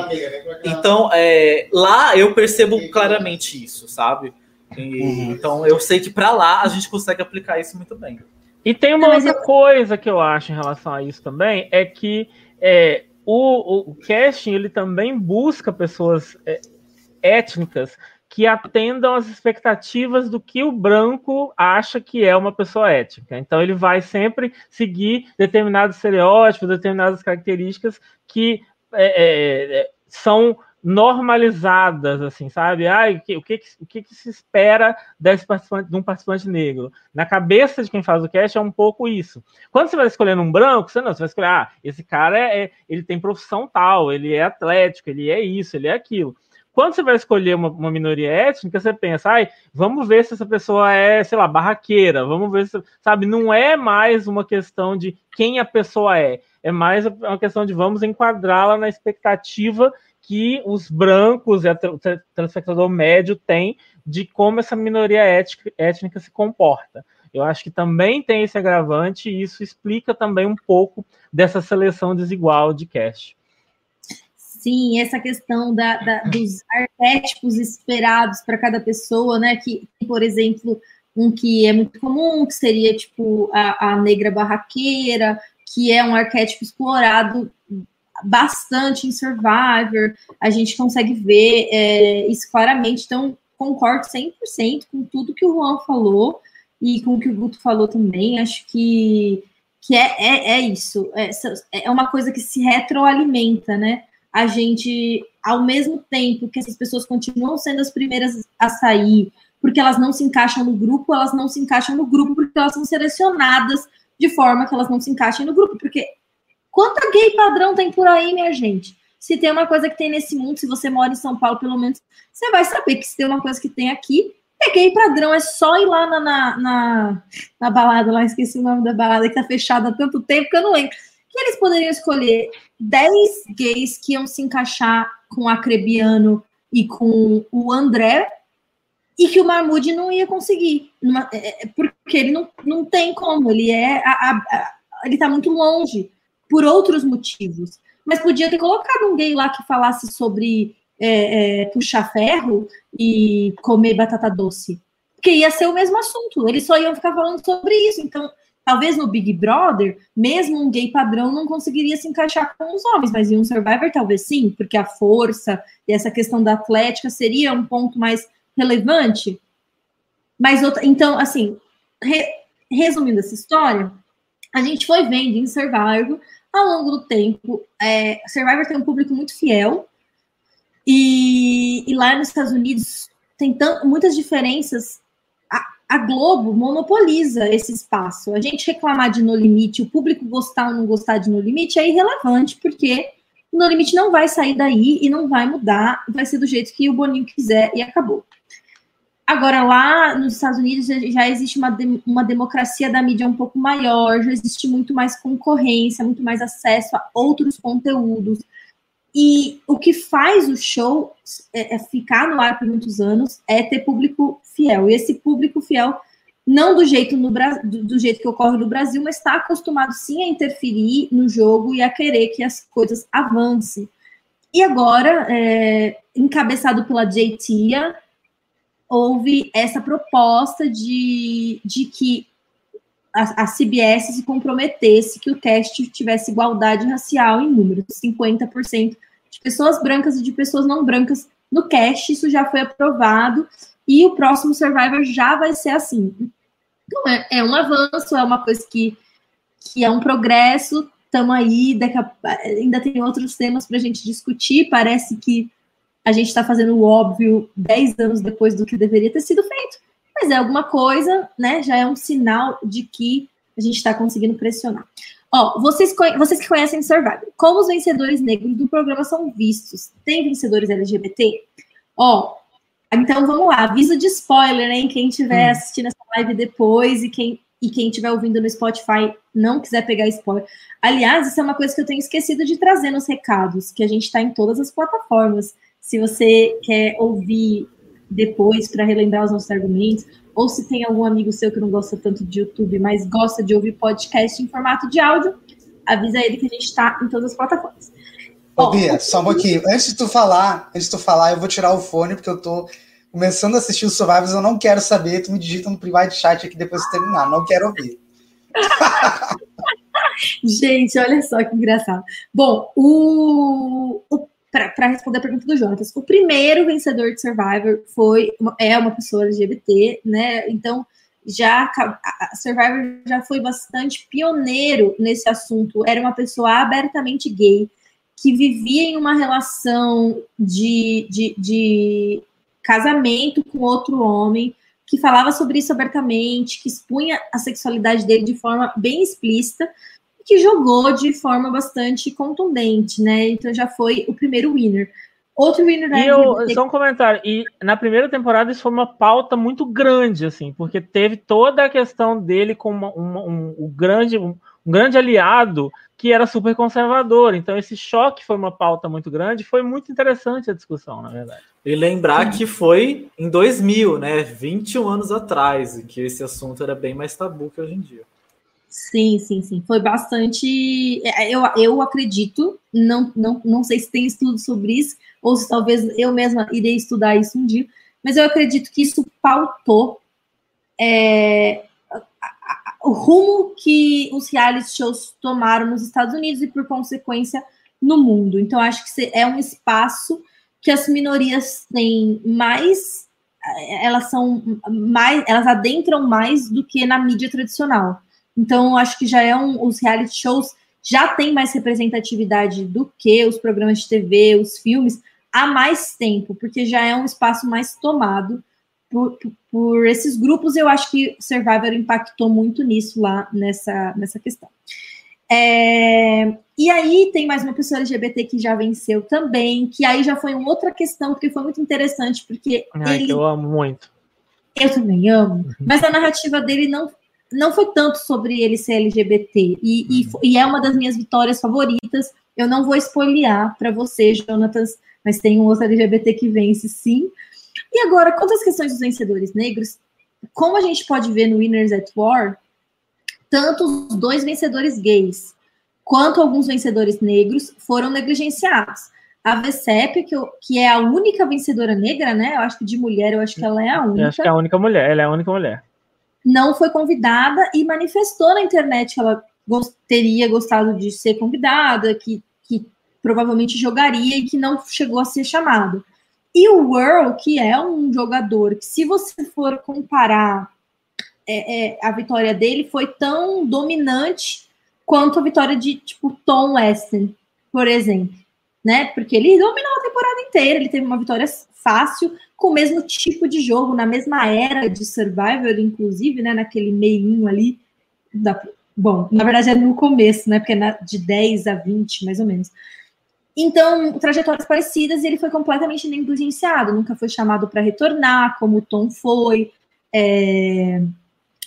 [SPEAKER 4] Então, é, lá eu percebo claramente isso, sabe? E, uhum. Então, eu sei que para lá a gente consegue aplicar isso muito bem.
[SPEAKER 3] E tem uma outra coisa que eu acho em relação a isso também, é que é, o, o casting ele também busca pessoas é, étnicas que atendam às expectativas do que o branco acha que é uma pessoa étnica. Então ele vai sempre seguir determinados estereótipos, determinadas características que é, é, é são normalizadas, assim, sabe? Ah, o que, o que, se espera desse participante, de um participante negro? Na cabeça de quem faz o cast é um pouco isso. Quando você vai escolhendo um branco, você não, você vai escolher, ah, esse cara é, ele tem profissão tal, ele é atlético, ele é isso, ele é aquilo. Quando você vai escolher uma, uma, minoria étnica, você pensa, ai, vamos ver se essa pessoa é, sei lá, barraqueira, vamos ver se, sabe, não é mais uma questão de quem a pessoa é, é mais uma questão de vamos enquadrá-la na expectativa que os brancos e o telespectador médio tem de como essa minoria étnica, étnica se comporta. Eu acho que também tem esse agravante e isso explica também um pouco dessa seleção desigual de cast.
[SPEAKER 1] Sim, essa questão da, da, dos arquétipos esperados para cada pessoa, né? Que, por exemplo, um que é muito comum, que seria tipo a, a negra barraqueira, que é um arquétipo explorado bastante em Survivor, a gente consegue ver é, isso claramente, então concordo 100% com tudo que o Juan falou e com o que o Guto falou também, acho que, que é, é, é isso, é, é uma coisa que se retroalimenta, né? A gente ao mesmo tempo que essas pessoas continuam sendo as primeiras a sair, porque elas não se encaixam no grupo, elas não se encaixam no grupo porque elas são selecionadas de forma que elas não se encaixem no grupo. Porque quanta gay padrão tem por aí, minha gente? Se tem uma coisa que tem nesse mundo, se você mora em São Paulo, pelo menos, você vai saber que se tem uma coisa que tem aqui, é gay padrão, é só ir lá na, na, na, na balada, lá esqueci o nome da balada, que tá fechada há tanto tempo que eu não lembro. Que eles poderiam escolher 10 gays que iam se encaixar com o Acrebiano e com o André, e que o Mahmoud não ia conseguir, é, é, porque ele não, não tem como, ele é a, a, a, ele tá muito longe por outros motivos. Mas podia ter colocado um gay lá que falasse sobre é, é, puxar ferro e comer batata doce. Porque ia ser o mesmo assunto, eles só iam ficar falando sobre isso. Então, talvez no Big Brother, mesmo um gay padrão não conseguiria se encaixar com os homens, mas em um Survivor talvez sim, porque a força e essa questão da atlética seria um ponto mais relevante. Mas outra, então, assim, re, resumindo essa história, a gente foi vendo em Survivor ao longo do tempo. É, Survivor tem um público muito fiel, e, e lá nos Estados Unidos tem muitas diferenças. A, Globo monopoliza esse espaço. A gente reclamar de No Limite, o público gostar ou não gostar de No Limite é irrelevante, porque o No Limite não vai sair daí e não vai mudar, vai ser do jeito que o Boninho quiser e acabou. Agora, lá nos Estados Unidos já existe uma, de, uma democracia da mídia um pouco maior, já existe muito mais concorrência, muito mais acesso a outros conteúdos. E o que faz o show é, é ficar no ar por muitos anos é ter público fiel. E esse público fiel, não do jeito, no, do, do jeito que ocorre no Brasil, mas está acostumado sim a interferir no jogo e a querer que as coisas avancem. E agora, é, encabeçado pela Tia, houve essa proposta de, de que a, a, CBS se comprometesse que o teste tivesse igualdade racial em números, 50% de pessoas brancas e de pessoas não brancas no cast, isso já foi aprovado, e o próximo Survivor já vai ser assim. Então, é, é um avanço, é uma coisa que, que é um progresso, estamos aí, a, ainda tem outros temas para a gente discutir, parece que a gente está fazendo o óbvio 10 anos depois do que deveria ter sido feito, mas é alguma coisa, né, já é um sinal de que a gente está conseguindo pressionar. Ó, vocês, vocês que conhecem Survivor, como os vencedores negros do programa são vistos? Tem vencedores LGBT? Ó, então vamos lá, aviso de spoiler, hein? Quem estiver hum. assistindo essa live depois e quem e quem estiver ouvindo no Spotify não quiser pegar spoiler. Aliás, isso é uma coisa que eu tenho esquecido de trazer nos recados, que a gente está em todas as plataformas. Se você quer ouvir depois para relembrar os nossos argumentos, ou se tem algum amigo seu que não gosta tanto de YouTube, mas gosta de ouvir podcast em formato de áudio, avisa ele que a gente está em todas as plataformas.
[SPEAKER 2] Ô, Bia, só um pouquinho. Antes de tu falar, antes de tu falar, eu vou tirar o fone, porque eu tô começando a assistir os Survivors, eu não quero saber, tu me digita no private chat aqui depois de terminar, não quero ouvir.
[SPEAKER 1] Gente, olha só que engraçado. Bom, o, o para responder a pergunta do Jonas, o primeiro vencedor de Survivor foi é uma pessoa LGBT, né? Então já a Survivor já foi bastante pioneiro nesse assunto. Era uma pessoa abertamente gay que vivia em uma relação de, de, de casamento com outro homem, que falava sobre isso abertamente, que expunha a sexualidade dele de forma bem explícita que jogou de forma bastante contundente, né? Então já foi o primeiro winner. Outro winner
[SPEAKER 3] da e eu, Só um comentário. E na primeira temporada isso foi uma pauta muito grande, assim, porque teve toda a questão dele como uma, um, um, grande, um, um grande aliado que era super conservador. Então esse choque foi uma pauta muito grande. Foi muito interessante a discussão, na verdade.
[SPEAKER 4] E lembrar que foi em 2000, né? 21 anos atrás, em que esse assunto era bem mais tabu que hoje em dia.
[SPEAKER 1] Sim, sim, sim. Foi bastante. É, eu, eu acredito, não, não, não sei se tem estudo sobre isso, ou se talvez eu mesma irei estudar isso um dia, mas eu acredito que isso pautou é, o rumo que os reality shows tomaram nos Estados Unidos e, por consequência, no mundo. Então, acho que é um espaço que as minorias têm mais. Elas são mais. Elas adentram mais do que na mídia tradicional. Então, acho que já é um. Os reality shows já têm mais representatividade do que os programas de TV, os filmes, há mais tempo, porque já é um espaço mais tomado por, por esses grupos. Eu acho que Survivor impactou muito nisso lá nessa, nessa questão. É, e aí tem mais uma pessoa LGBT que já venceu também, que aí já foi uma outra questão, porque foi muito interessante, porque
[SPEAKER 3] Ai, ele... eu amo muito.
[SPEAKER 1] Eu também amo, uhum. mas a narrativa dele não, não foi tanto sobre ele ser LGBT, e, e, uhum. e é uma das minhas vitórias favoritas. Eu não vou espoliar para você, Jonatas, mas tem um outro LGBT que vence, sim. E agora, quanto às questões dos vencedores negros, como a gente pode ver no Winners at War, tanto os dois vencedores gays quanto alguns vencedores negros foram negligenciados. A VCEP, que, que é a única vencedora negra, né? Eu acho que de mulher, eu acho que ela é a única. Eu
[SPEAKER 3] acho que é a única mulher, ela é a única mulher.
[SPEAKER 1] Não foi convidada e manifestou na internet que ela gost, teria gostado de ser convidada, que, que provavelmente jogaria e que não chegou a ser chamado. E o Whirl, que é um jogador que, se você for comparar é, é, a vitória dele foi tão dominante quanto a vitória de, tipo, Tom Weston, por exemplo, né? Porque ele dominou a temporada inteira, ele teve uma vitória fácil, com o mesmo tipo de jogo, na mesma era de Survivor, inclusive, né? Naquele meinho ali, da, bom, na verdade é no começo, né? Porque é na, de 10 a 20, mais ou menos. Então, trajetórias parecidas e ele foi completamente negligenciado, nunca foi chamado para retornar, como o Tom foi. É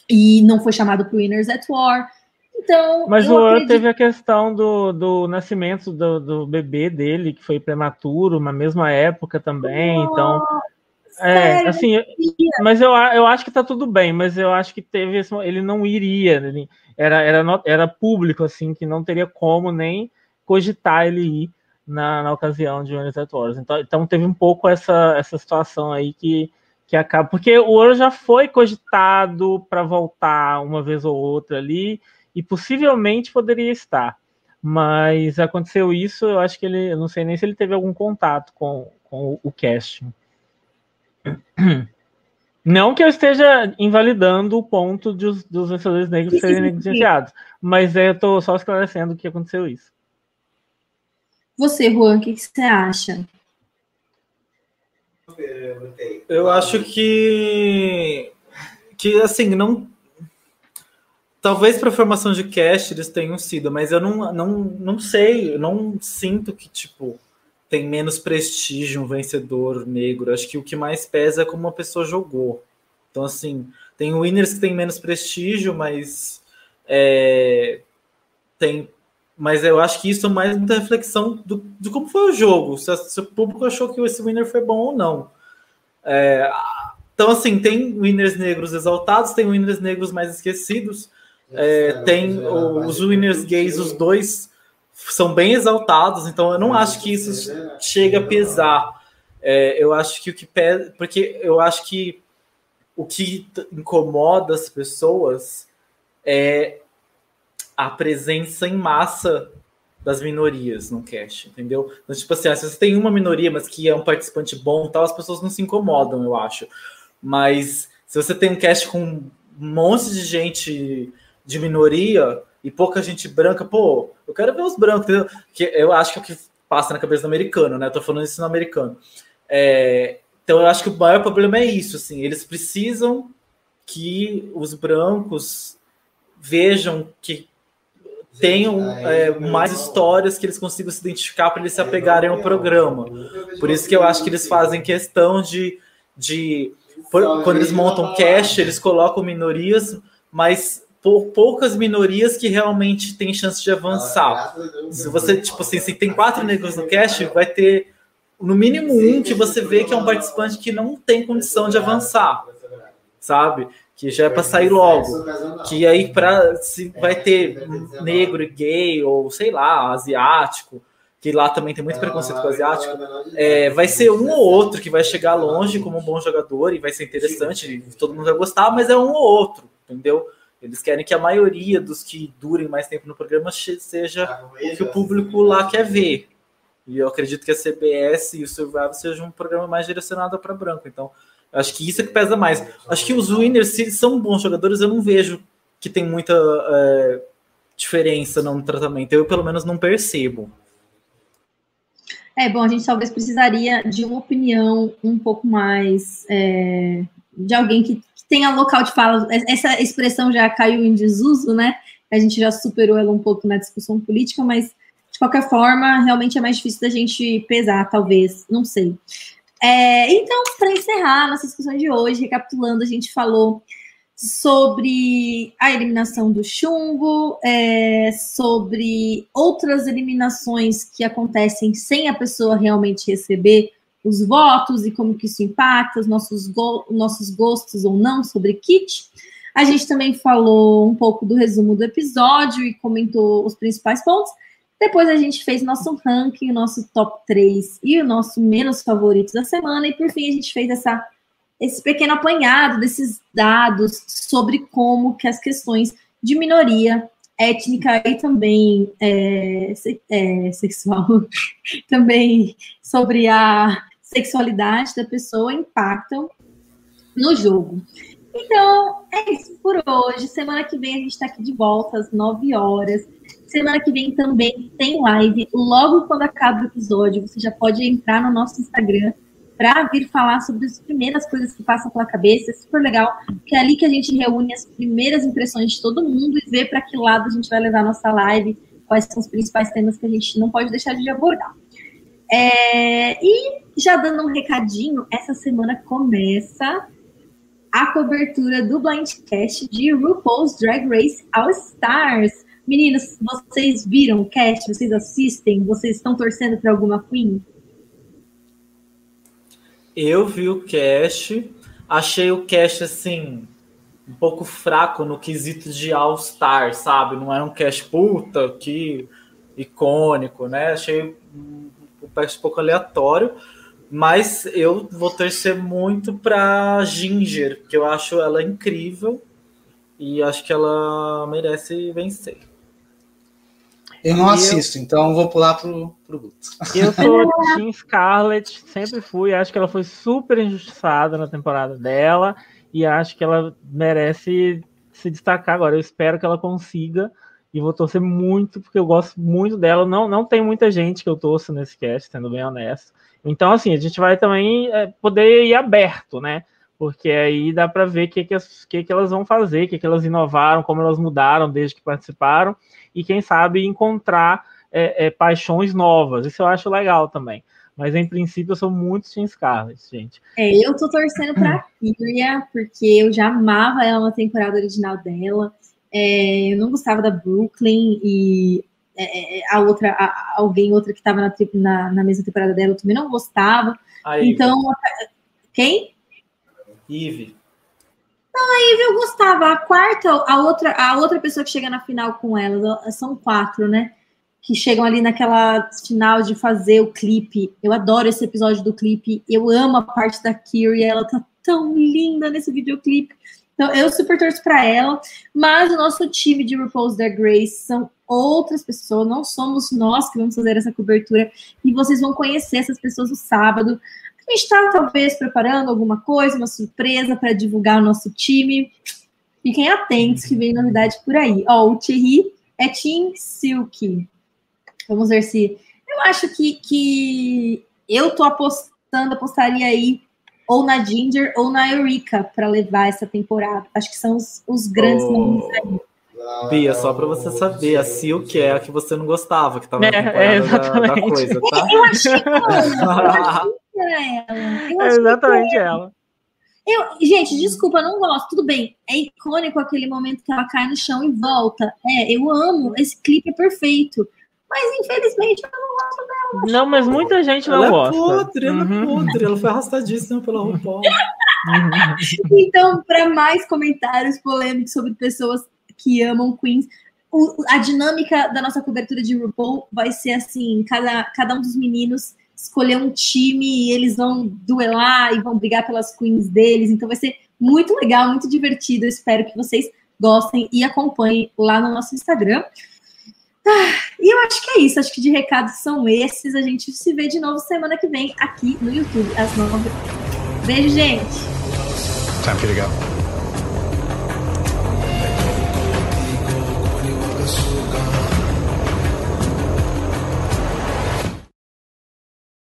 [SPEAKER 1] e não foi chamado para o Winners at War. Então,
[SPEAKER 3] Mas o acredito... teve a questão do, do nascimento do, do bebê dele, que foi prematuro, na mesma época também. Oh, então, é, assim, mas eu, eu acho que tá tudo bem, mas eu acho que teve esse, ele não iria, ele, era, era, era público, assim, que não teria como nem cogitar ele ir na, na ocasião de at Wars. Então, então teve um pouco essa, essa situação aí que que acaba. Porque o ouro já foi cogitado para voltar uma vez ou outra ali, e possivelmente poderia estar. Mas aconteceu isso, eu acho que ele. Eu não sei nem se ele teve algum contato com, com o casting. Não que eu esteja invalidando o ponto de os, dos vencedores negros serem negligenciados, mas eu estou só esclarecendo que aconteceu isso.
[SPEAKER 1] Você, Juan, o que, que você acha?
[SPEAKER 4] Eu acho que que assim não talvez para formação de cast eles tenham sido, mas eu não, não, não sei, eu não sinto que tipo tem menos prestígio um vencedor negro. Acho que o que mais pesa é como uma pessoa jogou. Então assim, tem winners que tem menos prestígio, mas é, tem mas eu acho que isso é mais muita reflexão do, de como foi o jogo, se, se, o público achou que esse winner foi bom ou não. É, então, assim, tem winners negros exaltados, tem winners negros mais esquecidos, é, tem os winners gays, os dois são bem exaltados, então eu não acho que isso chega a pesar. É, eu acho que o que pesa, porque eu acho que o que incomoda as pessoas é a presença em massa das minorias no cast, entendeu? Então, tipo assim, se você tem uma minoria, mas que é um participante bom tal, as pessoas não se incomodam, eu acho. Mas se você tem um cast com um monte de gente de minoria e pouca gente branca, pô, eu quero ver os brancos, entendeu? Que eu acho que é o que passa na cabeça do americano, né? Eu tô falando isso no americano. É, então eu acho que o maior problema é isso, assim, eles precisam que os brancos vejam que tenham é, mais histórias que eles consigam se identificar para eles se apegarem ao programa. Por isso que eu acho que eles fazem questão de, de quando eles montam cast, eles colocam minorias, mas por poucas minorias que realmente têm chance de avançar. Se você, tipo assim, se tem quatro negros no cast, vai ter no mínimo um que você vê que é um participante que não tem condição de avançar, sabe? que já é para sair logo. Que aí para se vai ter negro e gay ou sei lá, asiático, que lá também tem muito preconceito com asiático, é, vai ser um ou outro que vai chegar longe como um bom jogador e vai ser interessante, todo mundo vai gostar, mas é um ou outro, entendeu? Eles querem que a maioria dos que durem mais tempo no programa seja o que o público lá quer ver. E eu acredito que a CBS e o Survival seja um programa mais direcionado para branco. Então, Acho que isso é que pesa mais. Acho que os winners, se são bons jogadores, eu não vejo que tem muita é, diferença no tratamento. Eu, pelo menos, não percebo.
[SPEAKER 1] É, bom, a gente talvez precisaria de uma opinião um pouco mais é, de alguém que, que tenha local de fala. Essa expressão já caiu em desuso, né? A gente já superou ela um pouco na discussão política, mas de qualquer forma, realmente é mais difícil da gente pesar, talvez, não sei. É, então, para encerrar nossa discussão de hoje, recapitulando, a gente falou sobre a eliminação do chumbo, é, sobre outras eliminações que acontecem sem a pessoa realmente receber os votos e como que isso impacta os nossos, go nossos gostos ou não sobre kit. A gente também falou um pouco do resumo do episódio e comentou os principais pontos. Depois a gente fez nosso ranking, nosso top 3 e o nosso menos favoritos da semana. E por fim a gente fez essa esse pequeno apanhado desses dados sobre como que as questões de minoria étnica e também é, é, sexual, também sobre a sexualidade da pessoa impactam no jogo. Então, é isso por hoje. Semana que vem a gente está aqui de volta às 9 horas. Semana que vem também tem live. Logo quando acaba o episódio, você já pode entrar no nosso Instagram para vir falar sobre as primeiras coisas que passam pela cabeça. É super legal, que é ali que a gente reúne as primeiras impressões de todo mundo e vê para que lado a gente vai levar a nossa live, quais são os principais temas que a gente não pode deixar de abordar. É, e já dando um recadinho, essa semana começa a cobertura do Blindcast de RuPaul's Drag Race All Stars. Meninas, vocês viram o cast? Vocês assistem? Vocês estão torcendo para alguma Queen?
[SPEAKER 4] Eu vi o cast, achei o cast assim um pouco fraco no quesito de All Star, sabe? Não era um cast puta que icônico, né? Achei um, cast um pouco aleatório, mas eu vou torcer muito para Ginger, que eu acho ela incrível e acho que ela merece vencer.
[SPEAKER 2] Eu não assisto, eu... então vou pular pro, pro Guto.
[SPEAKER 3] Eu sou Team Scarlett, sempre fui. Acho que ela foi super injustiçada na temporada dela e acho que ela merece se destacar agora. Eu espero que ela consiga e vou torcer muito, porque eu gosto muito dela. Não, não tem muita gente que eu torço nesse cast, sendo bem honesto. Então, assim, a gente vai também é, poder ir aberto, né? Porque aí dá para ver o que, que, que, que elas vão fazer, o que, que elas inovaram, como elas mudaram desde que participaram e quem sabe encontrar é, é, paixões novas. Isso eu acho legal também. Mas em princípio eu sou muito Team Scarlett, gente.
[SPEAKER 1] É, eu tô torcendo pra Kyria, porque eu já amava ela na temporada original dela. É, eu não gostava da Brooklyn e é, é, a outra, a, alguém outra que estava na, na, na, mesma temporada dela eu também não gostava. A então, quem?
[SPEAKER 4] Eve.
[SPEAKER 1] Não, a Eve eu gostava. A quarta, a outra, a outra pessoa que chega na final com ela, são quatro, né? Que chegam ali naquela final de fazer o clipe. Eu adoro esse episódio do clipe. Eu amo a parte da Kiri, ela tá tão linda nesse videoclipe. Então, eu super torço para ela, mas o nosso time de RuPaul's Drag Grace são outras pessoas, não somos nós que vamos fazer essa cobertura, e vocês vão conhecer essas pessoas no sábado. A gente está, talvez, preparando alguma coisa, uma surpresa para divulgar o nosso time. Fiquem atentos que vem novidade por aí. Ó, o Thierry é Team Silk. Vamos ver se. Eu acho que, que eu tô apostando, apostaria aí ou na Ginger ou na Eureka para levar essa temporada. Acho que são os, os grandes oh. nomes aí.
[SPEAKER 4] Bia, só para você saber, a Silk é a que você não gostava, que tava é, na temporada é, da, da, coisa, tá?
[SPEAKER 1] Eu achei, eu ela.
[SPEAKER 3] é exatamente ela.
[SPEAKER 1] Eu, gente, desculpa, não gosto. Tudo bem, é icônico aquele momento que ela cai no chão e volta. É, eu amo, esse clipe é perfeito. Mas infelizmente eu não gosto dela.
[SPEAKER 3] Não, mas muita gente não ela é gosta.
[SPEAKER 4] É podre, ela é uhum. podre, ela foi arrastadíssima pela RuPaul.
[SPEAKER 1] então, para mais comentários polêmicos sobre pessoas que amam Queens, o, a dinâmica da nossa cobertura de RuPaul vai ser assim: cada, cada um dos meninos escolher um time e eles vão duelar e vão brigar pelas queens deles. Então vai ser muito legal, muito divertido. Eu espero que vocês gostem e acompanhem lá no nosso Instagram. E eu acho que é isso. Acho que de recados são esses. A gente se vê de novo semana que vem aqui no YouTube, às nove. Beijo, gente. Time for you to go.